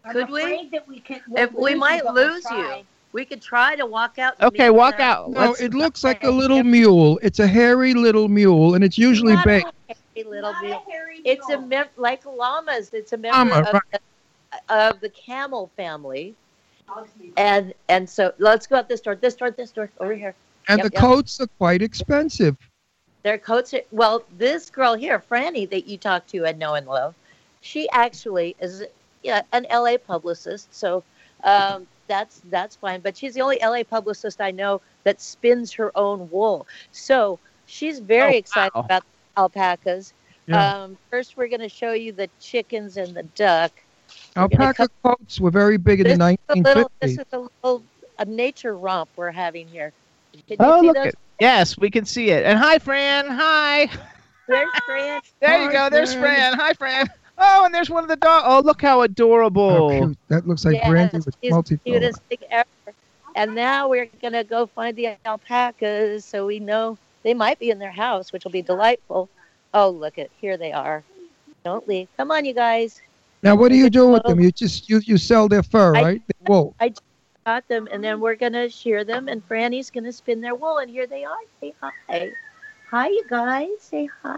I'm Could we? That we, can, If we might you, lose try. you. We could try to walk out. Okay, walk out. no. Let's- It looks like a little mule. It's a hairy little mule, and it's usually Not big. a hairy little Not a mule. It's a mem- like llamas. It's a member Llama, of, right. the, of the camel family. And and so let's go out this door, this door, this door, over here. And Yep, the yep. coats are quite expensive. Their coats are well. This girl here, Franny, that you talked to and know and love, she actually is yeah, an LA publicist. So um, that's that's fine. But she's the only LA publicist I know that spins her own wool. So she's very Oh, excited wow. about alpacas. Yeah. Um, first, we're going to show you the chickens and the duck. We're gonna Alpaca coats were very big in This the is a little. 1950s. This is a little a nature romp we're having here. Can you Oh, see look those? at yes, we can see it. And hi, Fran. Hi. There's Fran. There you Hi, go. There's Fran. Fran. Hi, Fran. Oh, and there's one of the dogs. Oh, look how How adorable. cute. That looks like Yes, brandy with she's multi the cutest thing ever. And now we're gonna go find the alpacas, so we know they might be in their house, which will be delightful. Oh, look at here they are. Don't leave. Come on, you guys. Now, what do you do with them? You just you, you sell their fur, I- right? Their wool. Got them, and then we're gonna shear them, and Franny's gonna spin their wool, and here they are. Say hi. Hi, you guys. Say hi.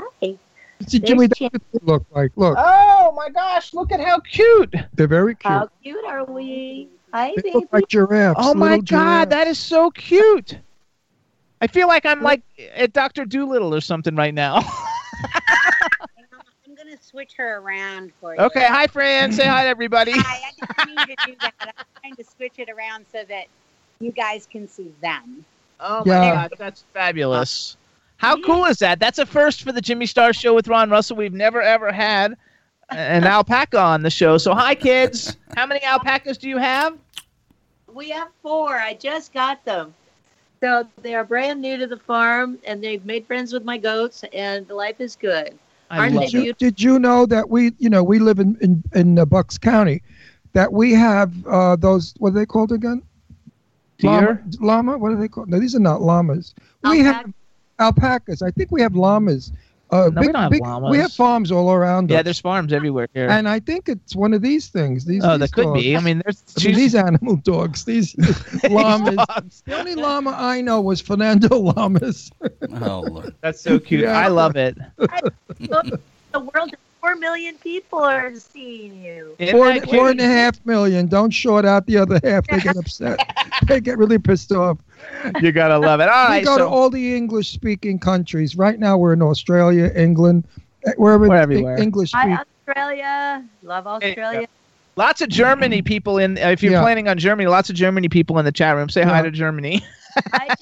See, Jimmy, that's what they look like. Look, Oh my gosh, look at how cute. they're very cute. How cute are we? Hi, They baby. look like giraffes. Oh my little god, giraffes. that is so cute. I feel like I'm like at Dr. Dolittle or something right now. I'm going to switch her around for you. okay, hi Fran. Say hi to everybody. Hi, I didn't mean to do that. I'm trying to switch it around so that you guys can see them. Oh my Yeah. god, that's fabulous. How cool is that? That's a first for the Jimmy Star Show with Ron Russell. We've never ever had an alpaca on the show. So hi kids. How many alpacas do you have? We have four. I just got them. So they are brand new to the farm, and they've made friends with my goats, and the life is good. I Aren't love they Did you, did you know that we, you know, we live in in, in uh, Bucks County, that we have uh, those what are they called again? Llama, Deer? llama. What are they called? No, these are not llamas. We Alpaca? have alpacas. I think we have llamas. Uh, No, we don't have We llamas. have farms all around Yeah, us. there's farms everywhere here. And I think it's one of these things. These. oh, these that could be. I mean, there's I mean, these animal dogs. These llamas. dogs. The only llama I know was Fernando Lamas. Oh, Lord. That's so cute. Yeah. I love it. the world, four million people are seeing you. Isn't Four, that four cute? and a half million. Don't short out the other half. They get upset. they get really pissed off. You gotta love it. All we right, go to all the English speaking countries. Right now, we're in Australia, England, eh, wherever We're everywhere. English speak. Hi, Australia. Love Australia. lots of Germany people in. If you're Yeah. planning on Germany, lots of Germany people in the chat room. Say hi to Germany. I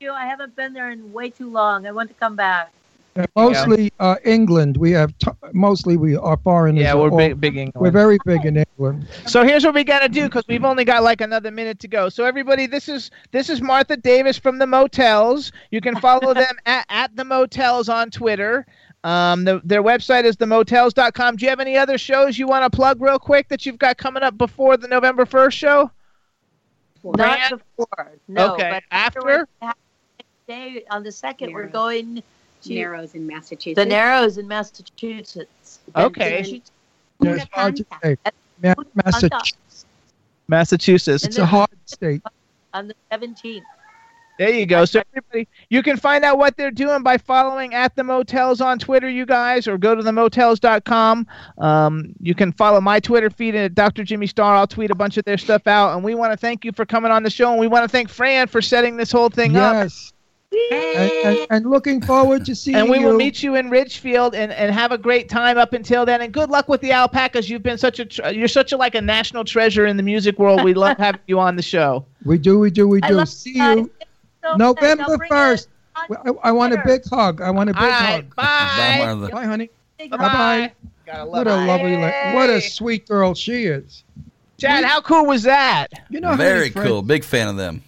do. I haven't been there in way too long. I want to come back. Uh, Mostly uh, England. We have t- mostly we are foreigners. yeah, we're all- big, big England. We're very big in England. So here's what we gotta do because we've only got like another minute to go. So everybody, this is this is Martha Davis from the Motels. You can follow them at, at the Motels on Twitter. Um, the, their website is themotels.com. Do you have any other shows you want to plug real quick that you've got coming up before the November first show? Not Fran? before. No. Okay, But after? Next day on the second, we're going to Narrows in Massachusetts. the Narrows in Massachusetts. Okay. And she- It's hard to say. Massachusetts. Massachusetts. It's a hard state. on the 17th. There you go. So everybody, you can find out what they're doing by following at the motels on Twitter, you guys, or go to themotels.com. Um, you can follow my Twitter feed at Dr. Jimmy Star. I'll tweet a bunch of their stuff out. And we want to thank you for coming on the show, and we want to thank Fran for setting this whole thing up. Yes. And, and, and looking forward to seeing you. And we you. will meet you in Ridgefield and, and have a great time up until then. And good luck with the alpacas. You've been such a tr- you're such a like a national treasure in the music world. We love having you on the show. We do, we do, we do. See you you So November 1st. I, I want a big hug. I want a big All hug. Bye, bye. Martha. Bye, honey. Bye bye. What a lovely, la- what a sweet girl she is. Chad, how cool was that? You know, Very cool. Big fan of them.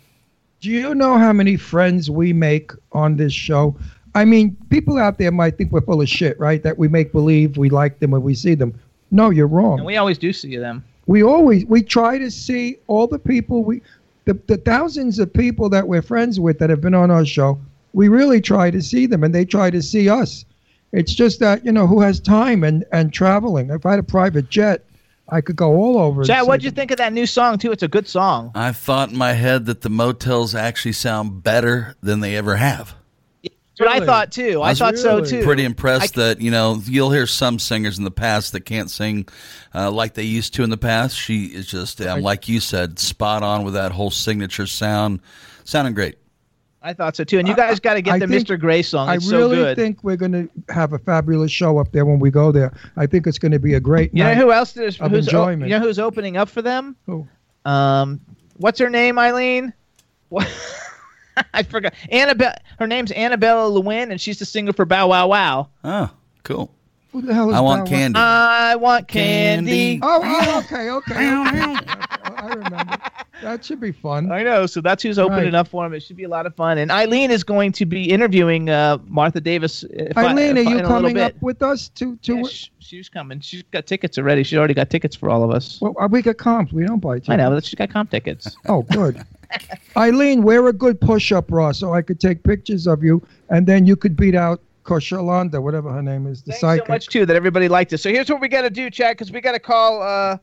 Do you know how many friends we make on this show? I mean, people out there might think we're full of shit, right? That we make believe we like them when we see them. No, you're wrong. And we always do see them. we always we try to see all the people we the, the thousands of people that we're friends with that have been on our show we really try to see them and they try to see us it's just that you know who has time and and traveling if i had a private jet i could go all over Chad, what'd you think of that new song too? It's a good song. I thought in my head that the motels actually sound better than they ever have. That's what I thought too. I was thought so too. Pretty impressed that you know you'll hear some singers in the past that can't sing uh, like they used to in the past. She is just um, like you said, spot on with that whole signature sound, sounding great. I thought so too. And you guys got to get I the think- Mr. Gray song. I really so good. think we're going to have a fabulous show up there when we go there. I think it's going to be a great you know night. who else there's of who's o- enjoyment. you know who's opening up for them? Who? Um, what's her name? Eileen. What? I forgot. Annabelle. Her name's Annabella Lwin, and she's the singer for Bow Wow Wow. Oh, cool. Who the hell is I want Bow Wow? candy. I want candy. Candy. Oh, oh, okay, okay. okay. I remember. That should be fun. I know. So that's who's opening Right. up for him. It should be a lot of fun. And Eileen is going to be interviewing uh, Martha Davis. if I- Eileen, are I- you in coming up with us to to? Yeah, sh- she's coming. She's got tickets already. She's already got tickets for all of us. Well, we got comps. We don't buy tickets. I know, but she's got comp tickets. Oh, good. Eileen, wear a good push-up bra so I could take pictures of you, and then you could beat out Koshalanda, whatever her name is, the Thanks psychic. so much too that everybody liked it. So here's what we got to do, Chad, because we got to call. Uh,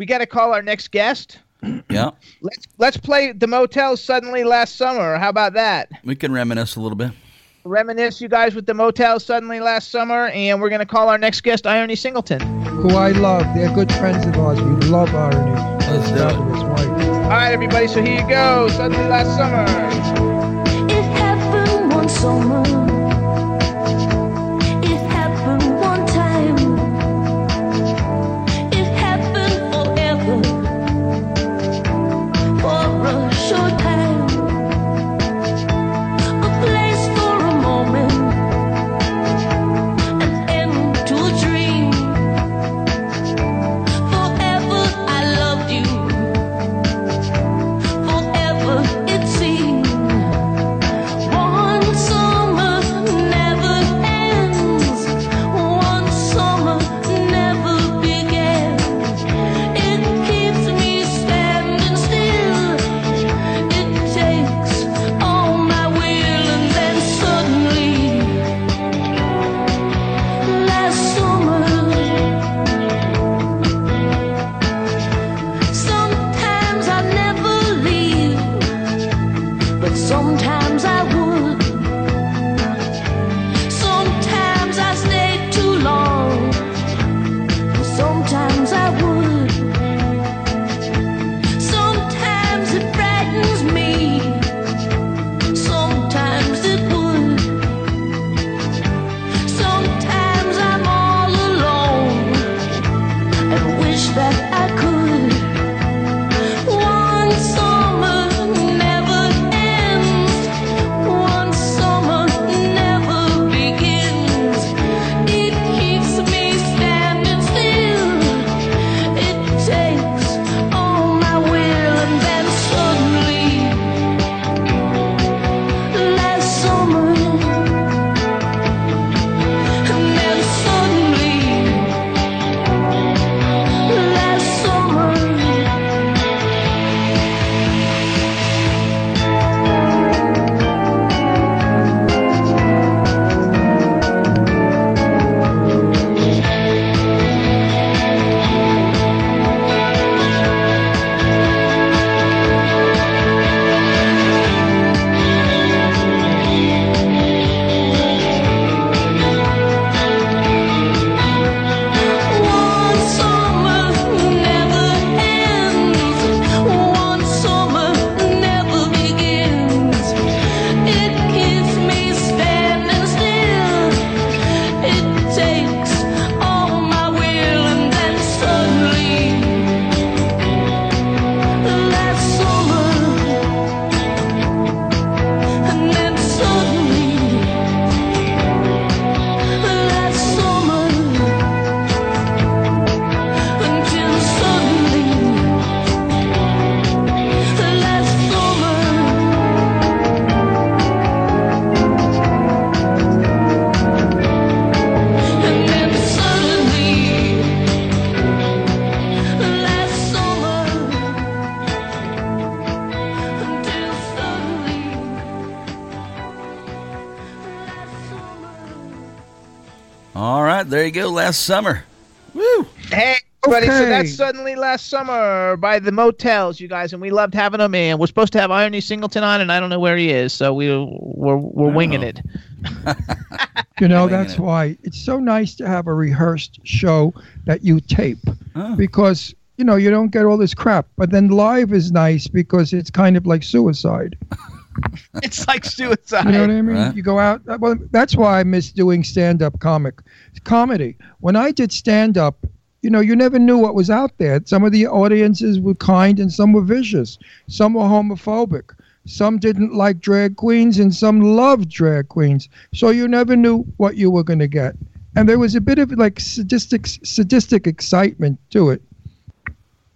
we got to call our next guest. Yeah, Let's let's play the motel suddenly last summer. How about that? we can reminisce a little bit. Reminisce you guys with the motel suddenly last summer, and we're gonna call our next guest IronE Singleton. Who I love. They're good friends of ours. We love IronE. Let's do it. Fabulous wife. All right, everybody. So here you go. Suddenly last summer. It happened one summer. Last summer. Woo! Hey, everybody. So that's suddenly last summer by the motels, you guys, and we loved having them. And we're supposed to have IronE Singleton on, and I don't know where he is, so we we're we're winging it. You know, that's it. why it's so nice to have a rehearsed show that you tape Oh. because, you know, you don't get all this crap. But then live is nice because it's kind of like suicide. It's like suicide. You know what I mean? Right. You go out. Well, that's why I miss doing stand up comic comedy. When I did stand up, you know, you never knew what was out there. Some of the audiences were kind and some were vicious. Some were homophobic. Some didn't like drag queens and some loved drag queens. So you never knew what you were going to get. And there was a bit of like sadistic, sadistic excitement to it.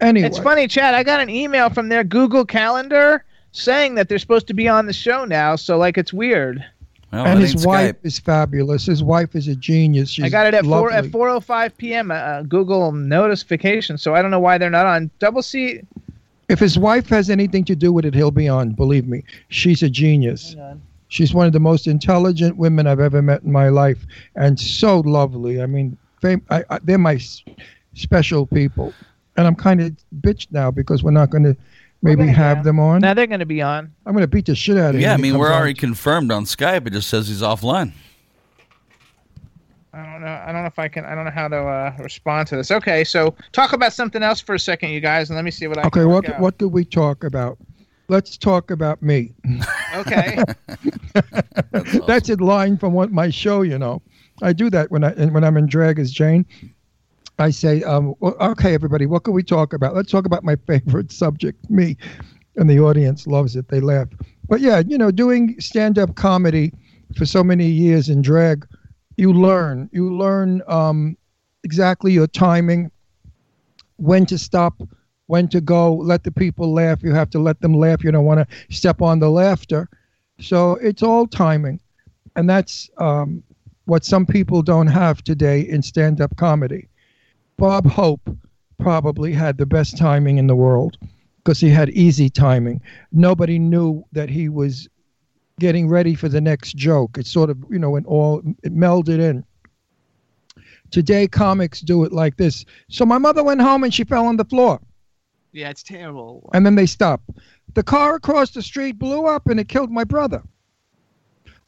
Anyway, It's funny, Chad. I got an email from their Google Calendar saying that they're supposed to be on the show now. So like, it's weird. Well, and his wife Skype. is fabulous. His wife is a genius. She's I got it at four at four oh five p.m. Uh, Google notification. So I don't know why they're not on. Double C. If his wife has anything to do with it, he'll be on. Believe me, she's a genius. She's one of the most intelligent women I've ever met in my life, and so lovely. I mean, fam- I, I, they're my s- special people, and I'm kind of bitched now because we're not going to maybe gonna have get them on. Now they're going to be on. I'm going to beat the shit out of him. Yeah, I mean, we're comes on. already confirmed on Skype. It just says he's offline. I don't know. I don't know if I can. I don't know how to uh, respond to this. Okay, so talk about something else for a second, you guys, and let me see what I. Okay, can what work out. what could we talk about? Let's talk about me. Okay. That's in line from what my show. You know, I do that when I and when I'm in drag as Jane. I say, um, okay, everybody, what can we talk about? Let's talk about my favorite subject, me, and the audience loves it. They laugh. But yeah, you know, doing stand-up comedy for so many years in drag, you learn. You learn um, exactly your timing, when to stop, when to go. Let the people laugh. You have to let them laugh. You don't want to step on the laughter. So it's all timing, and that's um, what some people don't have today in stand-up comedy. Bob Hope probably had the best timing in the world because he had easy timing. Nobody knew that he was getting ready for the next joke. It sort of, you know, it all it melded in. Today, comics do it like this. So my mother went home and she fell on the floor, yeah, it's terrible. and then they stop. The car across the street blew up and it killed my brother.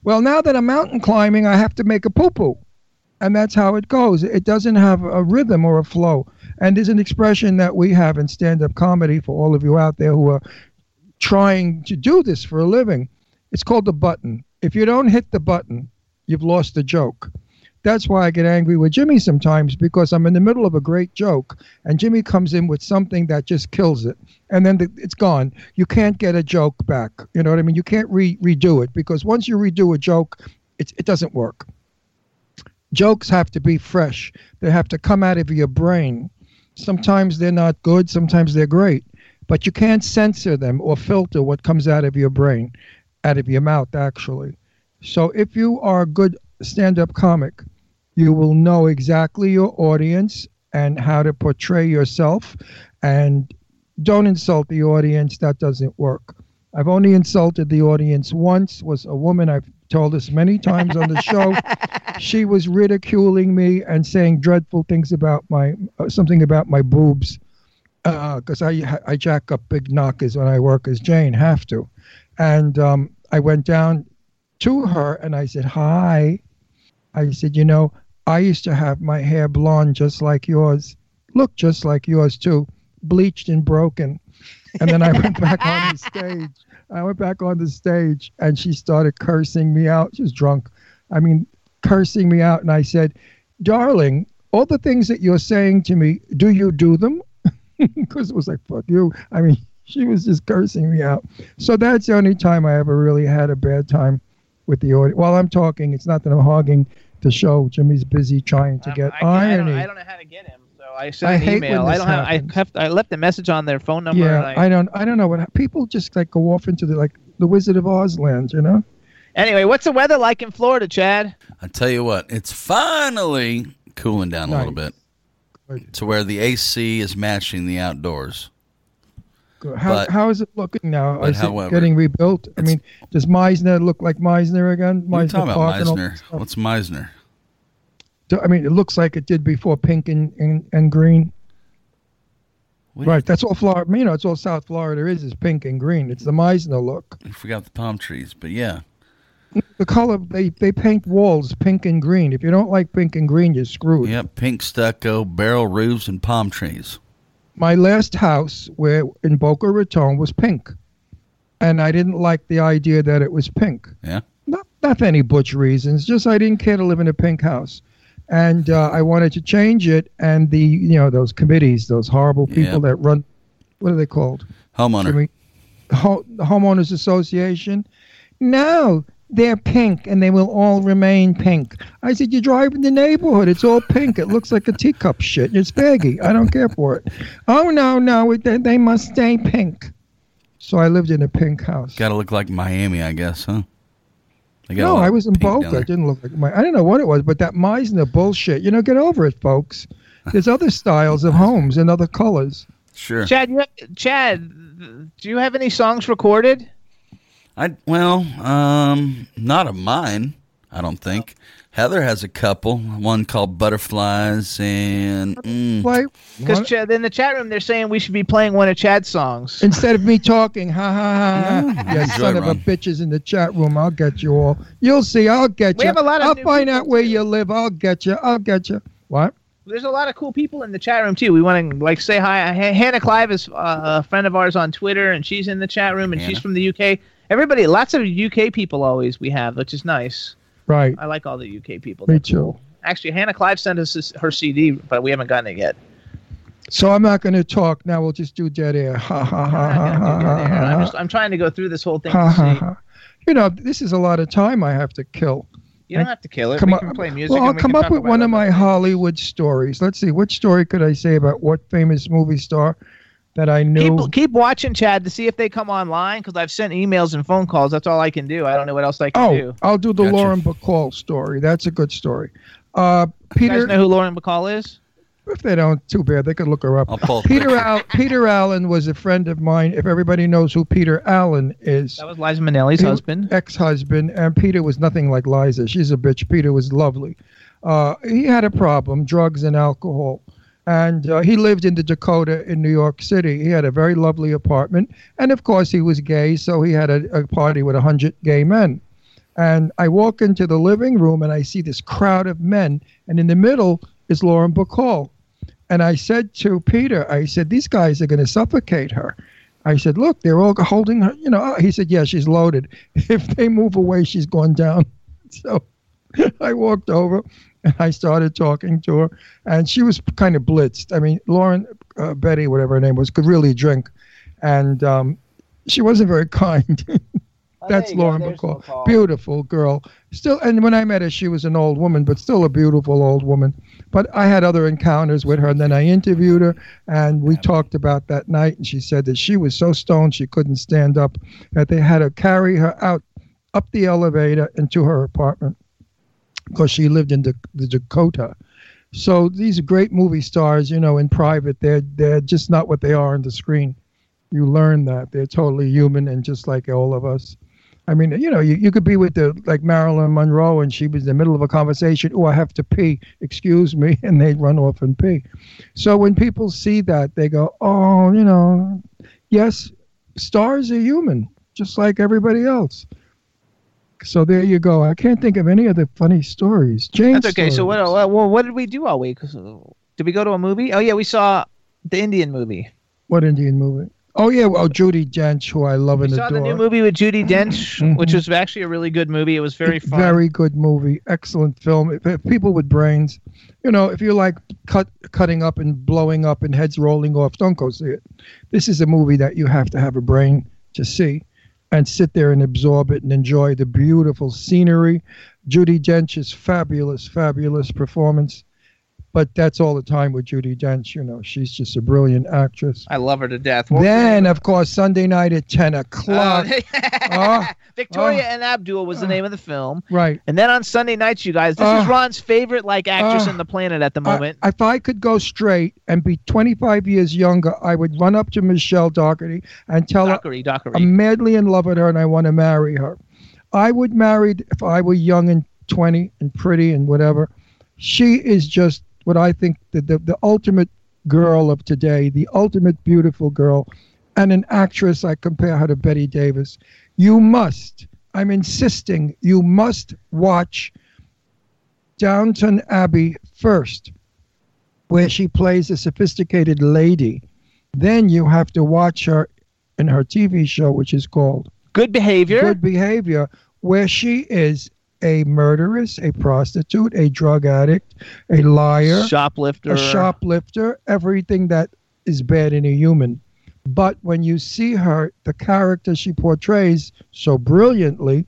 Well, now that I'm mountain climbing, I have to make a poo poo. And that's how it goes. It doesn't have a rhythm or a flow. And there's an expression that we have in stand up comedy for all of you out there who are trying to do this for a living. It's called the button. If you don't hit the button, you've lost the joke. That's why I get angry with Jimmy sometimes because I'm in the middle of a great joke and Jimmy comes in with something that just kills it. And then the, it's gone. You can't get a joke back. You know what I mean? You can't re- redo it because once you redo a joke, it, it doesn't work. Jokes have to be fresh, they have to come out of your brain. Sometimes they're not good, sometimes they're great, but you can't censor them or filter what comes out of your brain, out of your mouth, actually. So if you are a good stand up comic, you will know exactly your audience and how to portray yourself and don't insult the audience that doesn't work i've only insulted the audience once was a woman i've told us many times on the show she was ridiculing me and saying dreadful things about my uh, something about my boobs because I I jack up big knockers when I work as Jane, have to, and um, I went down to her and I said hi. I said, you know, I used to have my hair blonde just like yours, look just like yours too, bleached and broken, and then I went back on the stage. I went back on the stage and she started cursing me out. She was drunk. I mean, cursing me out. And I said, darling, all the things that you're saying to me, do you do them? Because it was like, fuck you. I mean, she was just cursing me out. So that's the only time I ever really had a bad time with the audience. While I'm talking, it's not that I'm hogging the show. Jimmy's busy trying to um, get I, I, IronE. don't, I don't know how to get him, I sent I an hate when email. I don't have. I happens. have. I left a message on their phone number. yeah, and I, I don't. I don't know what people just like go off into the like the Wizard of Oz land, you know. Anyway, what's the weather like in Florida, Chad? I tell you what, it's finally cooling down a little bit to where the AC is matching the outdoors. How, But- how is it looking now? Is however, it getting rebuilt? I mean, does Mizner look like Mizner again? What are you Mizner talking about Park and all Mizner? What's Mizner? I mean, it looks like it did before pink and, and, and green. What- Right, that's all Florida. You know, it's all South Florida is is pink and green. It's the Mizner look. I forgot the palm trees, but yeah. The color they they paint walls pink and green. If you don't like pink and green, you're screwed. Yep, pink stucco, barrel roofs, and palm trees. My last house, where in Boca Raton, was pink, and I didn't like the idea that it was pink. Yeah. Not not for any butch reasons. Just I didn't care to live in a pink house, and uh, I wanted to change it. And the you know those committees, those horrible people Yep. that run, what are they called? Homeowner. Jimmy? Ho- the homeowners association. No, they're pink, and they will all remain pink. I said, you drive in the neighborhood; it's all pink. It looks like a teacup shit. It's baggy. I don't care for it. Oh no, no, it, they, they must stay pink. So I lived in a pink house. Got to look like Miami, I guess, huh? They No, I was in pink down Boca. there. Didn't look like my. I don't know what it was, but that Mizner bullshit. You know, get over it, folks. There's other styles of homes and other colors. Sure. Chad, you have, Chad, do you have any songs recorded? I well, um, not of mine. I don't think. Heather has a couple. One called Butterflies and mm, Why? Because what- Chad, in the chat room, they're saying we should be playing one of Chad's songs. Instead of me talking, ha ha ha, ha. You son of a Ron. bitches in the chat room. I'll get you all. You'll see. I'll get We you. have a lot of I'll find out where too. you live. I'll get you. I'll get you. What? There's a lot of cool people in the chat room too. We want to like say hi. Ha- Hannah Clive is uh, a friend of ours on Twitter, and she's in the chat room, and she's from the UK. Everybody, lots of UK people always we have, which is nice. Right. I like all the UK people. Me too. cool. Actually, Hannah Clive sent us this, her CD, but we haven't gotten it yet. So I'm not going to talk now. We'll just do dead air. Ha ha ha ha ha ha I'm, just, I'm trying to go through this whole thing ha to ha see. ha. You know, this is a lot of time I have to kill. You don't have to kill it. Come we up, can play music. well, I'll we come up with one of my things. Hollywood stories. Let's see, which story could I say about what famous movie star that I knew? Keep, keep watching, Chad, to see if they come online because I've sent emails and phone calls. That's all I can do. I don't know what else I can oh, do. I'll do the Gotcha. Lauren Bacall story. That's a good story. Uh, You guys Peter, know who Lauren Bacall is? if they don't, too bad. They could look her up. I'll pull. Peter. Al- Peter Allen was a friend of mine. If everybody knows who Peter Allen is, That was Liza Minnelli's He- husband. ex-husband, and Peter was nothing like Liza. She's a bitch. Peter was lovely. Uh, he had a problem, drugs and alcohol, and uh, he lived in the Dakota in New York City. He had a very lovely apartment, and of course he was gay, so he had a, a party with a hundred gay men. And I walk into the living room and I see this crowd of men, and in the middle is Lauren Bacall. And I said to Peter, I said, these guys are going to suffocate her. I said, look, they're all holding her. You know, he said, yeah, she's loaded. If they move away, she's gone down. So I walked over and I started talking to her, and she was kind of blitzed. I mean, Lauren, uh, Betty, whatever her name was, could really drink, and um, she wasn't very kind. That's Lauren Bacall. Beautiful girl. Still, and when I met her, she was an old woman, but still a beautiful old woman. But I had other encounters with her, and then I interviewed her, and we talked about that night. And she said that she was so stoned she couldn't stand up, that they had to carry her out up the elevator into her apartment because she lived in the, the Dakota. So these great movie stars, you know, in private, they're they're just not what they are on the screen. You learn that they're totally human and just like all of us. I mean, you know, you, you could be with the like Marilyn Monroe and she was in the middle of a conversation. Oh, I have to pee. Excuse me, and they run off and pee. So when people see that, they go, oh, you know, yes, stars are human, just like everybody else. So there you go. I can't think of any other funny stories. James. That's okay. So what? uh, Well, what did we do all week? Did we go to a movie? Oh yeah, we saw the Indian movie. What Indian movie? Oh yeah, well Judi Dench, who I love We and saw adore. the new movie with Judi Dench, Mhm. which was actually a really good movie. It was very fun. Very good movie, excellent film. If, if people with brains, you know, if you like cut cutting up and blowing up and heads rolling off, don't go see it. This is a movie that you have to have a brain to see, and sit there and absorb it and enjoy the beautiful scenery. Judi Dench's fabulous, fabulous performance. But that's all the time with Judi Dench. You know, she's just a brilliant actress. I love her to death. What Then, of course, Sunday night at 10 o'clock. Oh, Oh, Victoria oh. and Abdul was the oh. name of the film. right. And then on Sunday nights, you guys, this is. Oh. Ron's favorite like actress oh. in the planet at the moment. If I could go straight and be 25 years younger, I would run up to Michelle Dockery and tell her Dockery, Dockery. I'm madly in love with her and I want to marry her. I would marry if I were young and 20 and pretty and whatever. She is just what I think the, the, the ultimate girl of today, the ultimate beautiful girl, and an actress. I compare her to Bette Davis. You must, I'm insisting, you must watch Downton Abbey first, where she plays a sophisticated lady. Then you have to watch her in her TV show, which is called Good Behavior. Good Behavior, where she is a murderess, a prostitute, a drug addict, a liar, Shoplifter. a shoplifter, everything that is bad in a human. But when you see her, the character she portrays so brilliantly,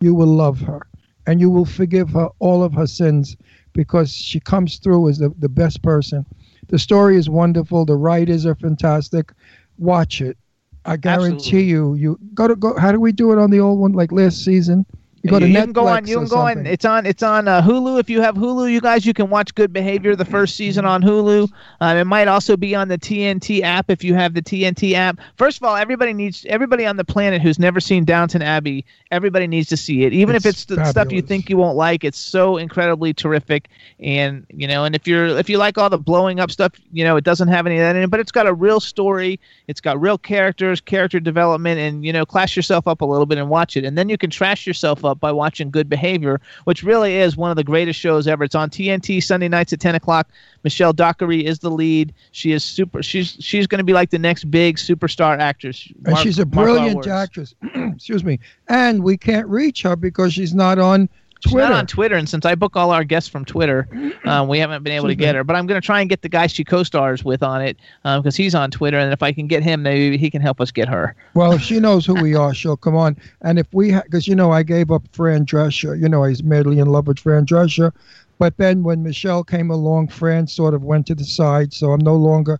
you will love her and you will forgive her all of her sins because she comes through as the, the best person. The story is wonderful. The writers are fantastic. Watch it. I guarantee Absolutely. you. You go to go. How do we do it on the old one? Like last season, you you can go on. You can go on. It's on. It's on uh, Hulu. If you have Hulu, you guys, you can watch Good Behavior the first season on Hulu. Um, it might also be on the TNT app if you have the TNT app. First of all, everybody needs everybody on the planet who's never seen Downton Abbey. Everybody needs to see it, even if It's it's the stuff you think you won't like. It's so incredibly terrific, and you know, and if you're if you like all the blowing up stuff, you know, it doesn't have any of that in it, but it's got a real story. It's got real characters, character development, and you know, class yourself up a little bit and watch it, and then you can trash yourself up by watching Good Behavior, which really is one of the greatest shows ever. It's on TNT Sunday nights at ten o'clock. Michelle Dockery is the lead. She is super. She's she's going to be like the next big superstar actress. and she's a brilliant actress. Excuse me. And we can't reach her because she's not on She's Twitter. not on Twitter, and since I book all our guests from Twitter, um, we haven't been able to get her. But I'm going to try and get the guy she co-stars with on it because he's on Twitter, and if I can get him, maybe he can help us get her. Well, if she knows who we are, she'll come on. And if we, because you know, I gave up Fran Drescher. You know, I was madly in love with Fran Drescher. But then when Michelle came along, Fran sort of went to the side. So I'm no longer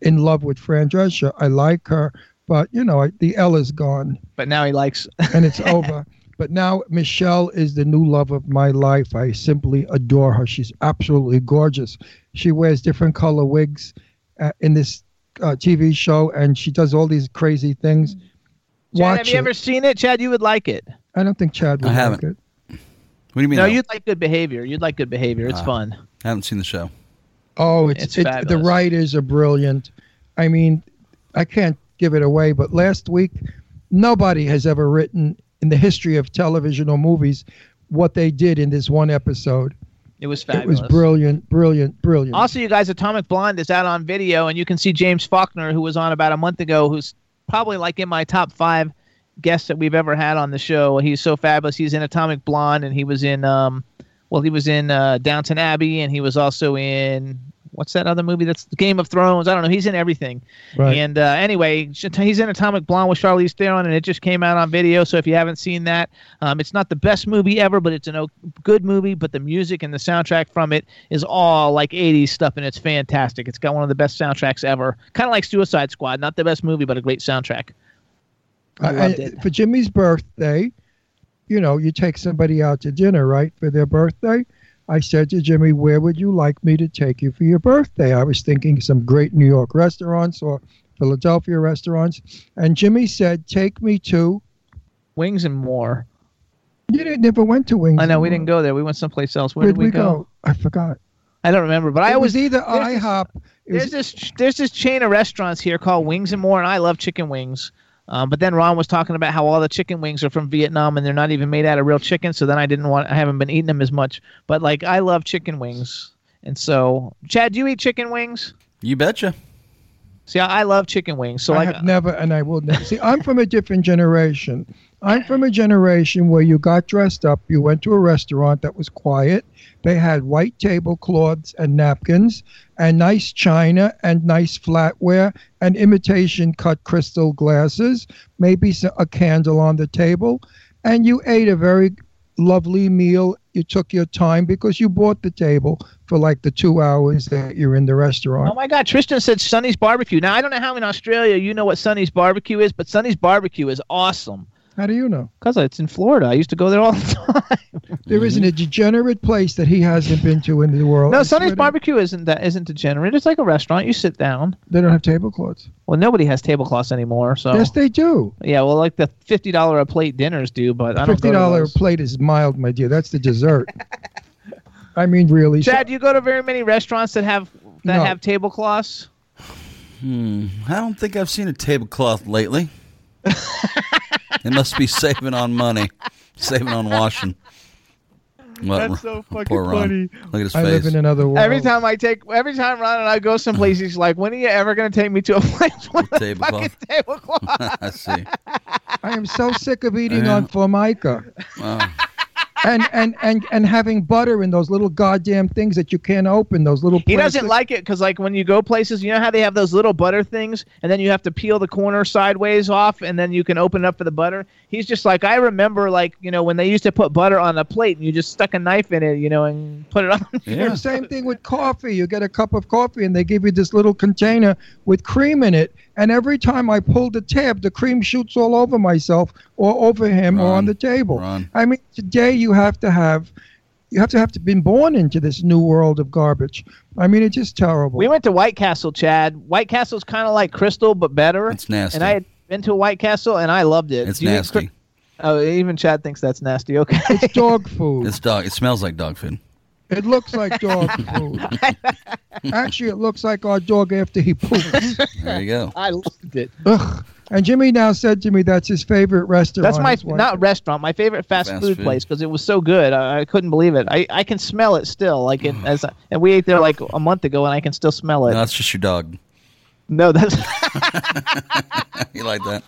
in love with Fran Drescher. I like her, but you know, I, the L is gone But now he likes. and it's over. But now Michelle is the new love of my life. I simply adore her. She's absolutely gorgeous. She wears different color wigs uh, in this uh, TV show, and she does all these crazy things. Chad, Watch have you it. ever seen it, Chad? You would like it. I don't think Chad would I haven't. like it. What do you mean? no, I you'd like Good Behavior. You'd like Good Behavior. It's Ah. fun. I haven't seen the show. Oh, it's, It's it, the writers are brilliant. I mean, I can't give it away, but last week, nobody has ever written in the history of television or movies what they did in this one episode. It was fabulous. It was brilliant, brilliant, brilliant. Also, you guys, Atomic Blonde is out on video, and you can see James Faulkner, who was on about a month ago, who's probably like in my top five guests that we've ever had on the show. He's so fabulous. He's in Atomic Blonde, and he was in, um, well, he was in uh, Downton Abbey, and he was also in what's that other movie? That's Game of Thrones. I don't know. He's in everything. Right. And uh, anyway, he's in Atomic Blonde with Charlize Theron, and it just came out on video. So if you haven't seen that, um, it's not the best movie ever, but it's a o- good movie. But the music and the soundtrack from it is all like 80s stuff, and it's fantastic. It's got one of the best soundtracks ever. Kind of like Suicide Squad. Not the best movie, but a great soundtrack. I loved I- For Jimmy's birthday, you know, you take somebody out to dinner, right, for their birthday. I said to Jimmy, Where would you like me to take you for your birthday? I was thinking some great New York restaurants or Philadelphia restaurants. And Jimmy said, Take me to. Wings and more. You didn't, never went to Wings. I know we More. didn't go there. We went someplace else. Where Where'd did we, we go? I forgot. I don't remember, but I it always was either this- IHOP. Was, There's this there's this chain of restaurants here called Wings and More, and I love chicken wings. Um, but then Ron was talking about how all the chicken wings are from Vietnam and they're not even made out of real chicken. So then I didn't want I haven't been eating them as much. But like I love chicken wings, and so Chad, do you eat chicken wings? You betcha. See, I, I love chicken wings. So I like have never, and I will never. See, I'm from a different generation. I'm from a generation where you got dressed up, you went to a restaurant that was quiet. They had white tablecloths and napkins, and nice china and nice flatware and imitation cut crystal glasses, maybe a candle on the table, and you ate a very lovely meal. You took your time because you bought the table for like the two hours that you're in the restaurant. Oh my God, Tristan said Sonny's barbecue. Now I don't know how in Australia you know what Sonny's barbecue is, but Sonny's barbecue is awesome. How do you know? Cause it's in Florida. I used to go there all the time. There isn't a degenerate place that he hasn't been to in the world. No, I Sonny's swear to- barbecue isn't that isn't degenerate. It's like a restaurant. You sit down. They don't have tablecloths. Well, nobody has tablecloths anymore. So Yes, they do. yeah, well, like the fifty dollar a plate dinners do, but I don't. Fifty dollar to plate is mild, my dear. That's the dessert. I mean, really. Chad, do you go to very many restaurants that have that No. have tablecloths? Hmm. I don't think I've seen a tablecloth lately. they must be saving on money, saving on washing. What, That's so fucking funny. Look at his I face. live in another world. Every time I take, every time Ron and I go someplace, he's like, "When are you ever going to take me to a place with a fucking Tablecloth. tablecloth?" I see. I am so sick of eating Yeah. on Formica. Wow. And, and and and having butter in those little goddamn things that you can't open. Those little. He doesn't like it because, like, when you go places, you know how they have those little butter things, and then you have to peel the corner sideways off, and then you can open it up for the butter. He's just like, I remember, like, you know, when they used to put butter on a plate, and you just stuck a knife in it, you know, and put it on. Yeah. Same thing with coffee. You get a cup of coffee and they give you this little container with cream in it. And every time I pull the tab, the cream shoots all over myself or over him or on the table. Ron. I mean, today you have to have, you have to have to been born into this new world of garbage. I mean, it's just terrible. We went to White Castle, Chad. White Castle's kind of like Krystal, but better. It's nasty. And I had been to White Castle, and I loved it. It's Do nasty. Cri- oh, even Chad thinks that's nasty. Okay. It's dog food. It's dog. It smells like dog food. It looks like dog food. Actually, it looks like our dog after he poops. There you go. I loved it. Ugh. And Jimmy now said to me that's his favorite restaurant. That's my is White not restaurant, my favorite fast, Fast food, food. place because it was so good. I, I couldn't believe it. I, I can smell it still. Like it, as and we ate there like a month ago, and I can still smell it. No, that's just your dog. No, that's you like that?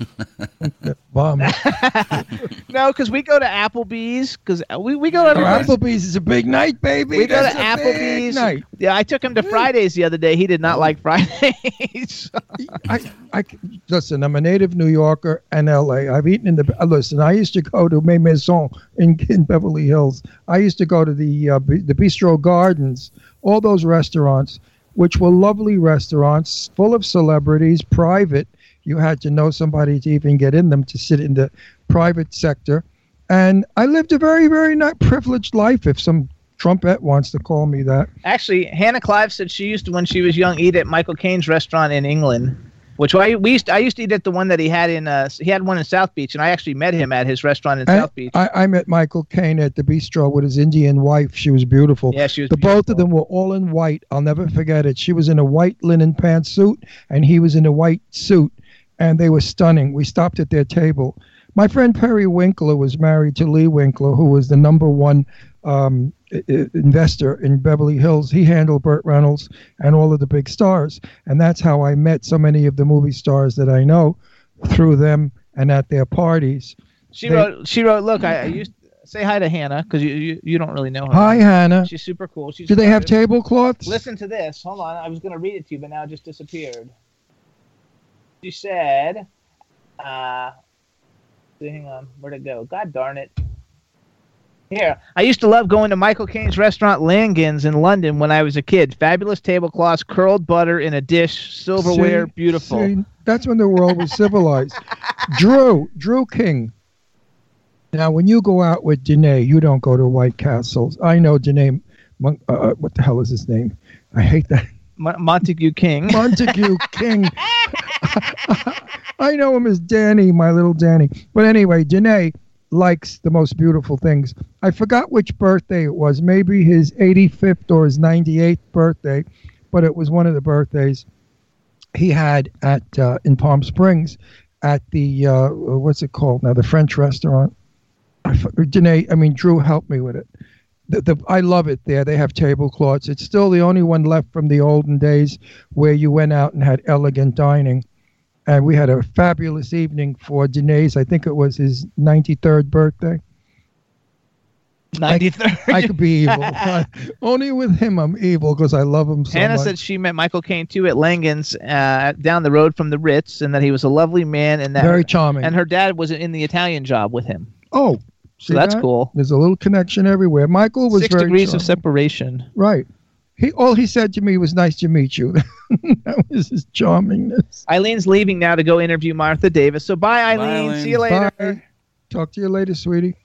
Bum. no, because we go to Applebee's because we, we go to Oh, Applebee's is a big night, baby. we go to That's big Applebee's. night. Yeah, I took him to Fridays the other day. He did not like Fridays. I, I, listen, I'm a native New Yorker and LA. I've eaten in the. Uh, listen, I used to go to Ma Maison in, in Beverly Hills. I used to go to the uh, B- the Bistro Gardens, all those restaurants, which were lovely restaurants, full of celebrities, private. You had to know somebody to even get in them to sit in the private sector. And I lived a very, very not privileged life, if some trumpet wants to call me that. Actually, Hannah Clive said she used to, when she was young, eat at Michael Caine's restaurant in England. Which I we used to, I used to eat at the one that he had in uh he had one in South Beach and I actually met him at his restaurant in I, South Beach. I, I met Michael Caine at the bistro with his Indian wife. She was beautiful. Yeah, she was The both of them were all in white. I'll never forget it. She was in a white linen pantsuit, and he was in a white suit, and they were stunning. We stopped at their table. My friend Perry Winkler was married to Lee Winkler, who was the number one um, investor in Beverly Hills. He handled Burt Reynolds and all of the big stars, and that's how I met so many of the movie stars that I know through them and at their parties. She They- wrote. She wrote. Look, I, I used say hi to Hannah because you, you you don't really know her. Hi, Hannah. She's super cool. She's Do they have tablecloths? Listen to this. Hold on. I was going to read it to you, but now it just disappeared. She said, uh, hang on. Where'd it go? God darn it. Here. I used to love going to Michael Caine's restaurant Langan's in London when I was a kid. Fabulous tablecloths, curled butter in a dish, silverware, See? beautiful. See, that's when the world was civilized. Drew, Drew King. Now, when you go out with Danné, you don't go to White Castles. I know Danné. Mon- uh, uh, what the hell is his name? I hate that. Mo- Montague King. Montague King. I know him as Danny, my little Danny. But anyway, Danné likes the most beautiful things. I forgot which birthday it was. Maybe his 85th or his 98th birthday, but it was one of the birthdays he had at uh, in Palm Springs at the uh, what's it called now? The French restaurant. I, Danné, I mean Drew helped me with it. The, the, I love it there. They have tablecloths. It's still the only one left from the olden days where you went out and had elegant dining. And we had a fabulous evening for Danné's. I think it was his 93rd birthday. 93rd. I could be evil. Only with him I'm evil because I love him so Hannah much. said she met Michael Caine too at Langan's uh, down the road from the Ritz, and that he was a lovely man, and that Very charming. And her dad was in the Italian job with him. oh, So that's that? cool. There's a little connection everywhere. Michael was Six very degrees of separation. Right. He all he said to me was nice to meet you. that was his charmingness. Eileen's leaving now to go interview Martha Davis. So bye, Eileen. Eileen. See you later. Bye. Talk to you later, sweetie.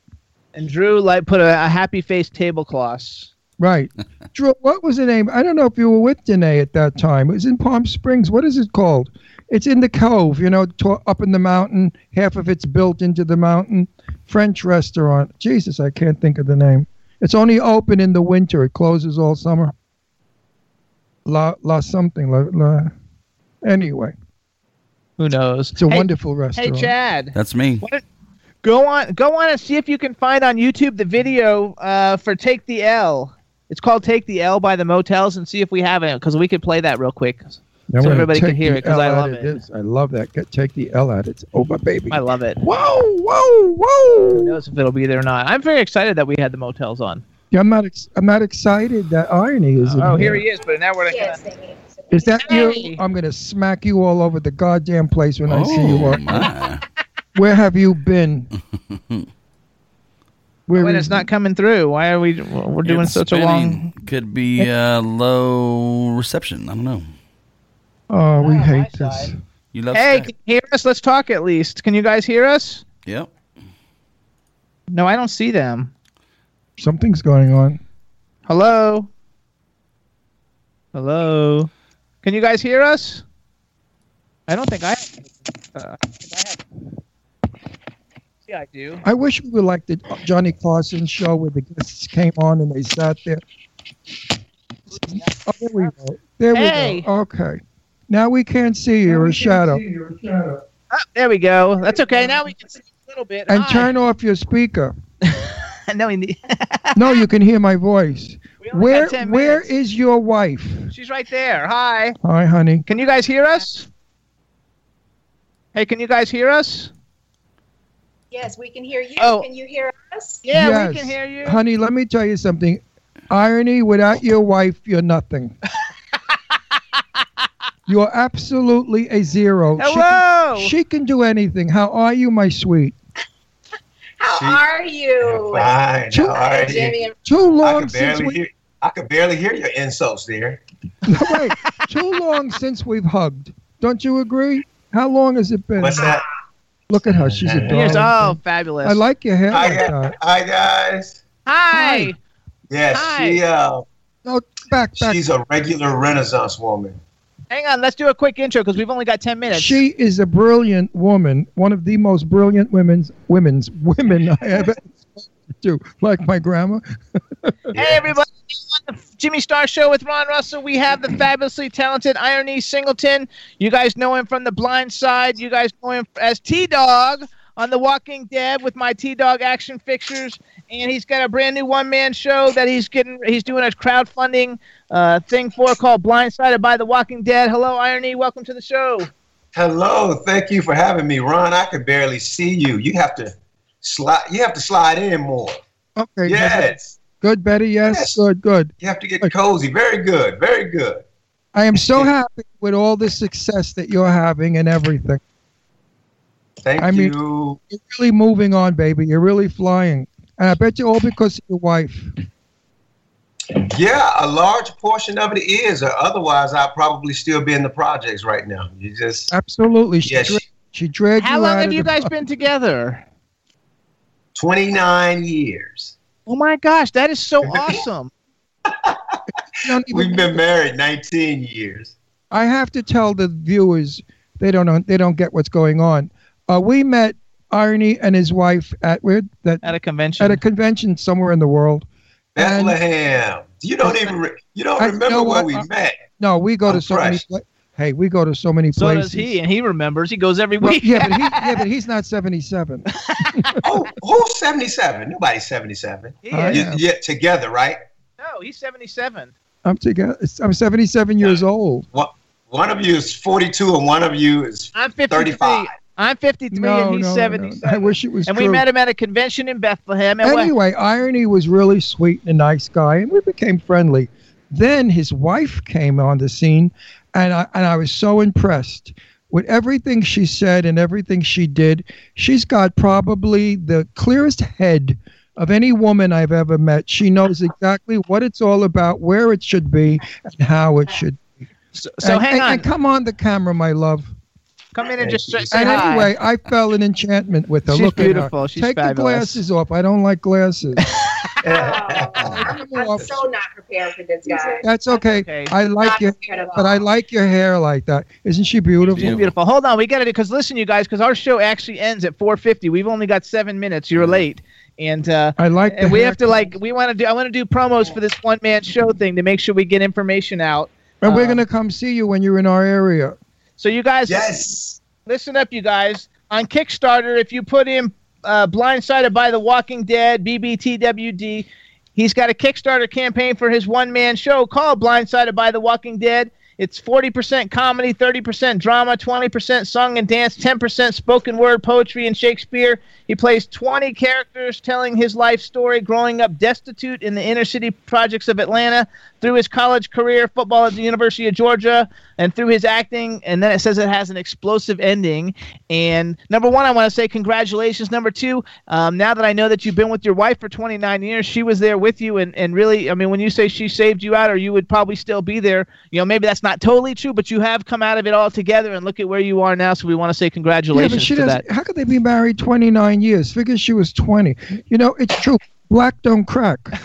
And Drew like put a, a happy face tablecloth. Right. Drew, what was the name? I don't know if you were with Danné at that time. It was in Palm Springs. What is it called? It's in the cove, you know, to, up in the mountain. Half of it's built into the mountain. French restaurant. Jesus, I can't think of the name. It's only open in the winter. It closes all summer. La La something. La, la. Anyway, Who knows? it's a Hey- wonderful restaurant. Hey. Chad. That's me. What Go on, go on and see if you can find on YouTube the video uh, for "Take the L." It's called "Take the L" by the Motels, and see if we have it because we could play that real quick. I'm so everybody can hear it because L I out love it. This. I love that. Get, take the L out. It's over, baby. I love it. Whoa, whoa, whoa! Who knows if it'll be there or not? I'm very excited that we had the Motels on. Yeah, I'm not. Ex- I'm not excited that IronE is. in Oh, here here he is. But now we're Yes, gonna. they Is that Hey. you? I'm gonna smack you all over the goddamn place when I see you. Oh, my. Where have you been? Where When is- it's not coming through, why are we? We're doing It's such a long. Could be uh, low reception. I don't know. Oh, we Oh, hate this. side. You love Hey, Skype? can you hear us? Let's talk at least. Can you guys hear us? Yep. No, I don't see them. Something's going on. Hello. Hello. Can you guys hear us? I don't think I. Uh, I think I have. Yeah, I do. I wish we were like the Johnny Carson show where the guests came on and they sat there. Oh, there we go. There Hey. we go. Okay. Now we can't see you. You're a shadow. Ah, there we go. That's okay. Now we can see a little bit. And Hi. turn off your speaker. no, we need. No, you can hear my voice. We Where got 10 Where minutes. is your wife? She's right there. Hi. Hi, honey. Can you guys hear us? Hey, can you guys hear us? Yes, we can hear you. Oh. Can you hear us? Yeah, yes. we can hear you. Honey, let me tell you something. IronE, without your wife, you're nothing. you're absolutely a zero. She can- Hello. She can, do anything. How are you, my sweet? How She- are you? Fine. Two- How are? Jimmy and Too I long could since barely we hear. I could barely hear your insults there. no, wait. Too long since we've hugged. Don't you agree? How long has it been? What's that? Look at her. She's a Here's, darling. oh, fabulous. I like your hair Hi, like guys. Hi, guys. Hi. Yes, Hi. she uh, No, back, back. she's a regular Renaissance woman. Hang on. Let's do a quick intro because we've only got 10 minutes. She is a brilliant woman, one of the most brilliant women's women's women I ever to, like my grandma. Hey, everybody. On the Jimmy Star Show with Ron Russell, we have the fabulously talented IronE Singleton. You guys know him from The Blind Side. You guys know him as T Dog on The Walking Dead with my T Dog action fixtures. And he's got a brand new one man show that he's getting. He's doing a crowdfunding uh, thing for called Blindsided by The Walking Dead. Hello, IronE. Welcome to the show. Hello, thank you for having me, Ron. I could barely see you. You have to slide. You have to slide in more. Okay. Yes, Good, Betty. Yes, Yes. good, good. you have to get cozy. Very good. Very good. I am so happy with all the success that you're having and everything. Thank I mean- you. You're really moving on, baby. You're really flying. And I bet you all because of your wife. Yeah, a large portion of it is, or otherwise I'd probably still be in the projects right now. You just Absolutely. She, yes, dra- she dragged How you long out have of you the- guys been together? twenty nine years. Oh my gosh, that is so awesome. You don't even- We've been married nineteen years. I have to tell the viewers they don't know, they don't get what's going on. Uh, we met Arnie and his wife at where that At a convention. at a convention somewhere in the world. And- Bethlehem. You don't even re- you don't I- remember you know where what? we I- met. No, we go to I'm so many. Pla- hey, we go to so many so places. So does he, and he remembers. He goes every Well, week. yeah, but he, yeah, but he's not seventy-seven. Oh, who's seventy seven? Nobody's seventy seven. He I is. You, yeah, together, right? No, he's 77. I'm together. I'm seventy-seven years old. One, one of you is forty two, and one of you is I'm 53. thirty five. I'm 53, No, and he's no, no. I wish it was and true. we met him at a convention in Bethlehem. And Anyway, IronE was really sweet and a nice guy, and we became friendly. Then his wife came on the scene, and I and I was so impressed with everything she said and everything she did. She's got probably the clearest head of any woman I've ever met. She knows exactly what it's all about, where it should be, and how it should. so, so and, hang and- on. and come on the camera, my love. Come in and just say say And hi. anyway, I fell in enchantment with her. She's Look beautiful. At her. She's Take fabulous. the glasses off. I don't like glasses. I'm, I'm so not prepared for this guy. That's okay. okay. I like Not your, but I like your hair like that. Isn't she beautiful? She's beautiful. Hold on, we got to do because listen, you guys, because our show actually ends at 4:50. We've only got seven minutes. You're late, And uh, I like and we hair- have to like we want to do I want to do promos for this one man show thing to make sure we get information out. And we're Um, gonna come see you when you're in our area. So you guys, Yes. listen up, you guys. On Kickstarter, if you put in uh, "Blindsided by the Walking Dead" (BBTWD), he's got a Kickstarter campaign for his one-man show called "Blindsided by the Walking Dead." It's 40% comedy, 30% drama, 20% song and dance, 10% spoken word, poetry, and Shakespeare. He plays 20 characters telling his life story growing up destitute in the inner city projects of Atlanta through his college career, football at the University of Georgia, and through his acting. And then it says it has an explosive ending. And number one, I want to say congratulations. Number two, um, now that I know that you've been with your wife for 29 years, she was there with you. And, and really, I mean, when you say she saved you out, or you would probably still be there, you know, maybe that's not totally true, but you have come out of it all together and look at where you are now. So we want to say Yeah, congratulations but she to that. How could they be married 29 years? Figure she was 20. You know, it's true. Black don't crack.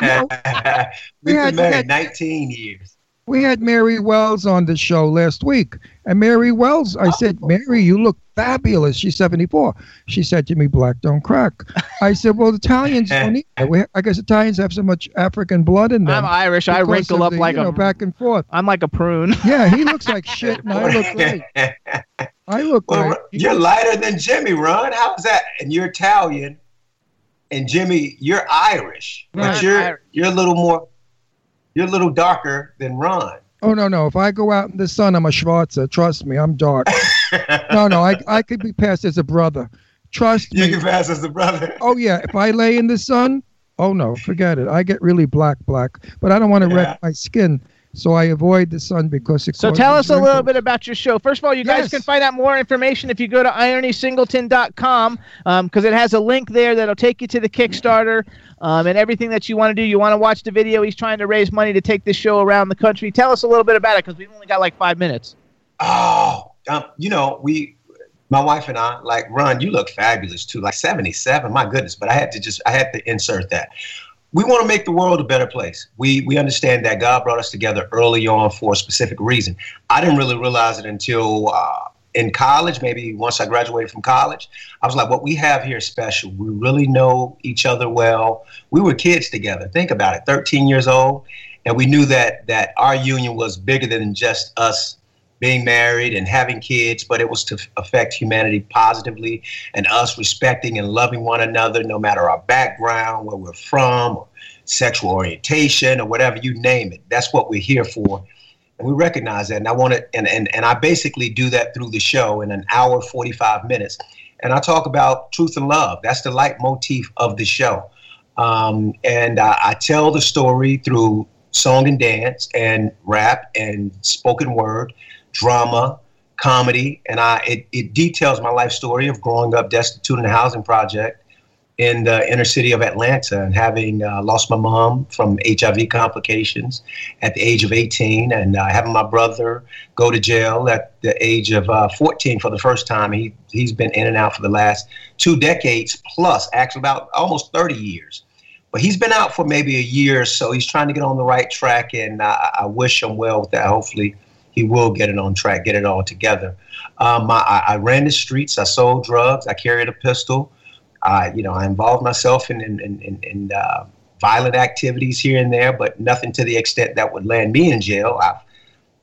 We've had- been we married had- 19 years. We had Mary Wells on the show last week, and Mary Wells, I said, oh. Mary, you look fabulous. She's 74. She said to me, Black don't crack. I said, Well, Italians don't either. We, I guess Italians have so much African blood in them. I'm Irish. I wrinkle up the, like you know, a back and forth. I'm like a prune. Yeah, he looks like shit, and I look great. I look Well, great. you're lighter than Jimmy, Ron. How's that? And you're Italian, and Jimmy, you're Irish, Right. but you're Irish. you're a little more, you're a little darker than Ron. Oh no, no! If I go out in the sun, I'm a Schwarzer. Trust me, I'm dark. no, no, I I could be passed as a brother. Trust You me. can pass as a brother. Oh yeah, if I lay in the sun, oh no, forget it. I get really black, black. But I don't want to Yeah. wreck my skin, so I avoid the sun because it. So tell us a little bit about your show. First of all, you guys Yes. can find out more information if you go to ironsingleton.com because it has a link there that'll take you to the Kickstarter um, and everything that you want to do. You want to watch the video. He's trying to raise money to take this show around the country. Tell us a little bit about it because we've only got like five minutes. Oh, um, you know, we, my wife and I, like, Ron, you look fabulous too. Like 77, my goodness. But I had to just, I had to insert that. We want to make the world a better place. We we understand that God brought us together early on for a specific reason. I didn't really realize it until uh, in college, maybe once I graduated from college. I was like, what we have here is special. We really know each other well. We were kids together. Think about it, 13 years old, and we knew that that our union was bigger than just us being married and having kids, but it was to affect humanity positively and us respecting and loving one another, no matter our background, where we're from, or sexual orientation, or whatever you name it. That's what we're here for. And we recognize that. And I want to, and, and, and I basically do that through the show in an hour, 45 minutes. And I talk about truth and love. That's the leitmotif of the show. Um, and I, I tell the story through song and dance and rap and spoken word, drama, comedy, and I it, it details my life story of growing up destitute in a housing project in the inner city of Atlanta and having uh, lost my mom from HIV complications at the age of 18 and uh, having my brother go to jail at the age of uh, 14 for the first time. He, he's been in and out for the last two decades plus, actually about almost 30 years. But he's been out for maybe a year so. He's trying to get on the right track, and uh, I wish him well with that. Hopefully, he will get it on track, get it all together. Um, I, I ran the streets. I sold drugs. I carried a pistol. I, you know, I involved myself in in, in, in, uh, violent activities here and there, but nothing to the extent that would land me in jail. I,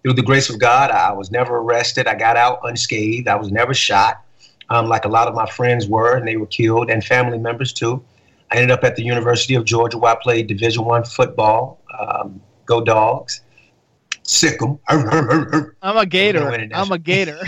through the grace of God, I was never arrested. I got out unscathed. I was never shot, um, like a lot of my friends were, and they were killed, and family members too. I ended up at the University of Georgia, where I played Division One football. Um, go Dogs! Sick 'em. I'm a gator. I'm a gator.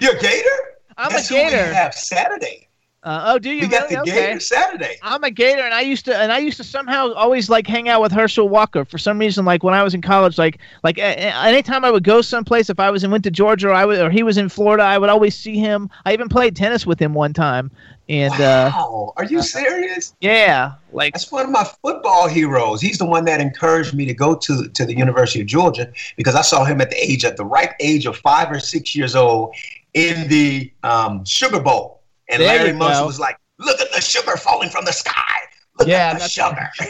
You're a Gator. I'm Guess a who we gator. have Saturday. Uh, oh, do you We got really? the okay. Gator Saturday. I'm a Gator, and I used to, and I used to somehow always like hang out with Herschel Walker for some reason. Like when I was in college, like like anytime I would go someplace, if I was in went to Georgia or I would, or he was in Florida, I would always see him. I even played tennis with him one time, and uh, Wow, are you serious? yeah, like That's one of my football heroes. He's the one that encouraged me to go to, to the University of Georgia because I saw him at the age at the ripe age of five or six years old in the um, Sugar Bowl, and There Larry Munson was like, "Look at the sugar falling from the sky. Yeah, sugar."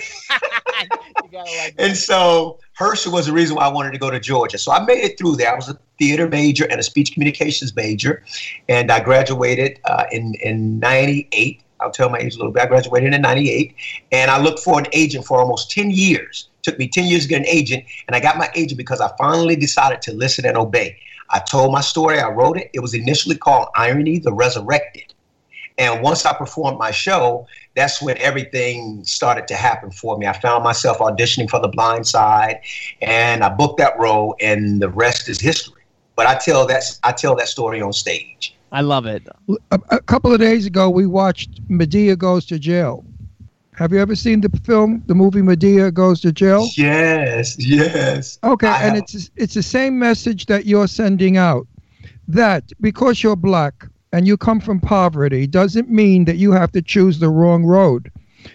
like and so Herschel was the reason why I wanted to go to Georgia. So I made it through there. I was a theater major and a speech communications major, and I graduated uh, in in '98 I'll tell my age a little bit. I graduated in '98, and I looked for an agent for almost 10 years. Took me 10 years to get an agent, and I got my agent because I finally decided to listen and obey. I told my story. I wrote it. It was initially called IronE: The Resurrected. And once I performed my show, that's when everything started to happen for me. I found myself auditioning for The Blind Side, and I booked that role, and the rest is history. But I tell that I tell that story on stage. I love it. A, a couple of days ago, we watched Madea Goes to Jail. Have you ever seen the film, the movie Madea Goes to Jail? Yes, yes. Okay, I and have- it's it's the same message that you're sending out. That because you're black and you come from poverty doesn't mean that you have to choose the wrong road.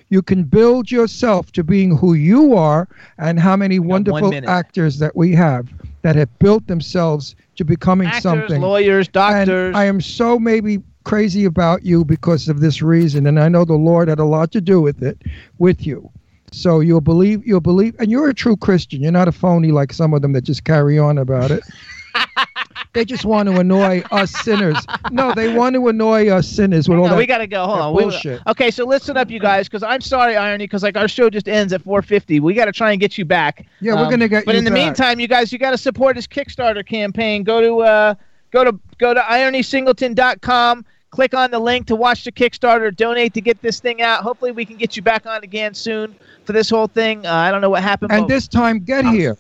You can build yourself to being who you are, and how many wonderful actors that we have that have built themselves to becoming Actors, something. lawyers, doctors. And I am so maybe crazy about you because of this reason, and I know the Lord had a lot to do with it, with you. So you'll believe, you'll believe, and you're a true Christian. You're not a phony like some of them that just carry on about it. they just want to annoy us sinners. No, they want to annoy us sinners with all No, that. we gotta go. Hold on. We- bullshit. okay, so listen up, you guys, because I'm sorry, IronE, because like our show just ends at 4:50. We got to try and get you back. Yeah, we're gonna get But in the meantime, you guys, you got to support his Kickstarter campaign. Go to uh, go to go to ironesingleton.com. Click on the link to watch the Kickstarter. Donate to get this thing out. Hopefully, we can get you back on again soon for this whole thing. Uh, I don't know what happened. and this time, get here.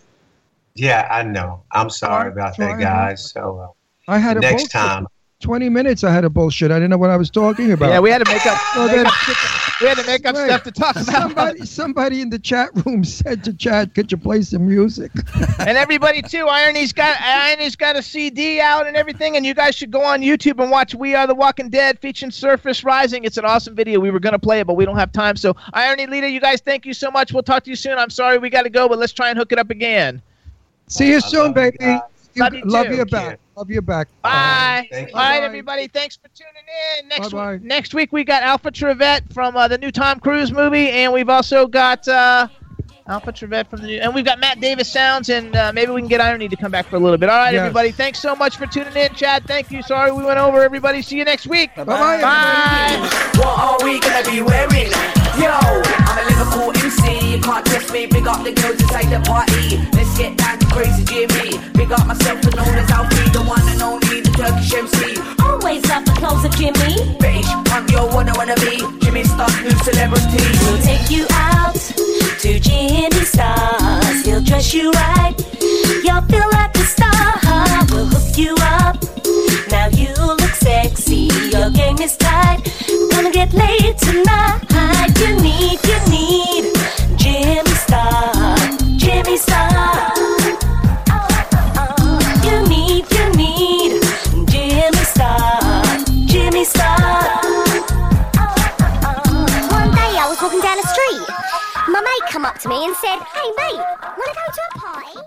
Yeah, I know. I'm sorry about that, Try- guys. So uh, I had a next bullshit. time. Twenty minutes. I had a bullshit. I didn't know what I was talking about. yeah, we had to make up. Well, then- we had to make up Wait, stuff to talk about. Somebody, somebody in the chat room said to Chad, "Could you play some music?" and everybody too. IronE's got IronE's got a CD out and everything, and you guys should go on YouTube and watch "We Are the Walking Dead" featuring Surface Rising. It's an awesome video. We were gonna play it, but we don't have time. So, IronE leader, you guys, thank you so much. We'll talk to you soon. I'm sorry we got to go, but let's try and hook it up again. See you I soon, love baby. You- Love you love too. you back. Love you back. Bye. Thank you. All right, Bye. everybody. Thanks for tuning in. Next Bye-bye. week, next week we got Alpha Trevette from uh, the new Tom Cruise movie, and we've also got uh, Alpha Trevette from the new, and we've got Matt Davis sounds, and uh, maybe we can get IronE to come back for a little bit. All right, Yes. everybody. Thanks so much for tuning in, Chad. Thank you. Sorry we went over. Everybody, see you next week. Bye-bye, Bye. What are we gonna be wearing? Yo, I'm a Liverpool MC. You can't test me. Big up the girls inside the party. Let's get down to crazy Jimmy. Big up myself and known as Alfie, the one and only, the Turkish MC. Always love the clothes of Jimmy. British, I'm your one I wanna be. Jimmy Star, new celebrity. We'll take you out to Jimmy Stars. He'll dress you right. You'll feel like a star. We'll hook you up. Sexy. Your game is tight. Gonna get laid tonight. You need, you need Jimmy Star. Jimmy Star. You need, you need Jimmy Star. Jimmy Star. One day I was walking down the street. My mate come up to me and said, Hey mate, wanna go to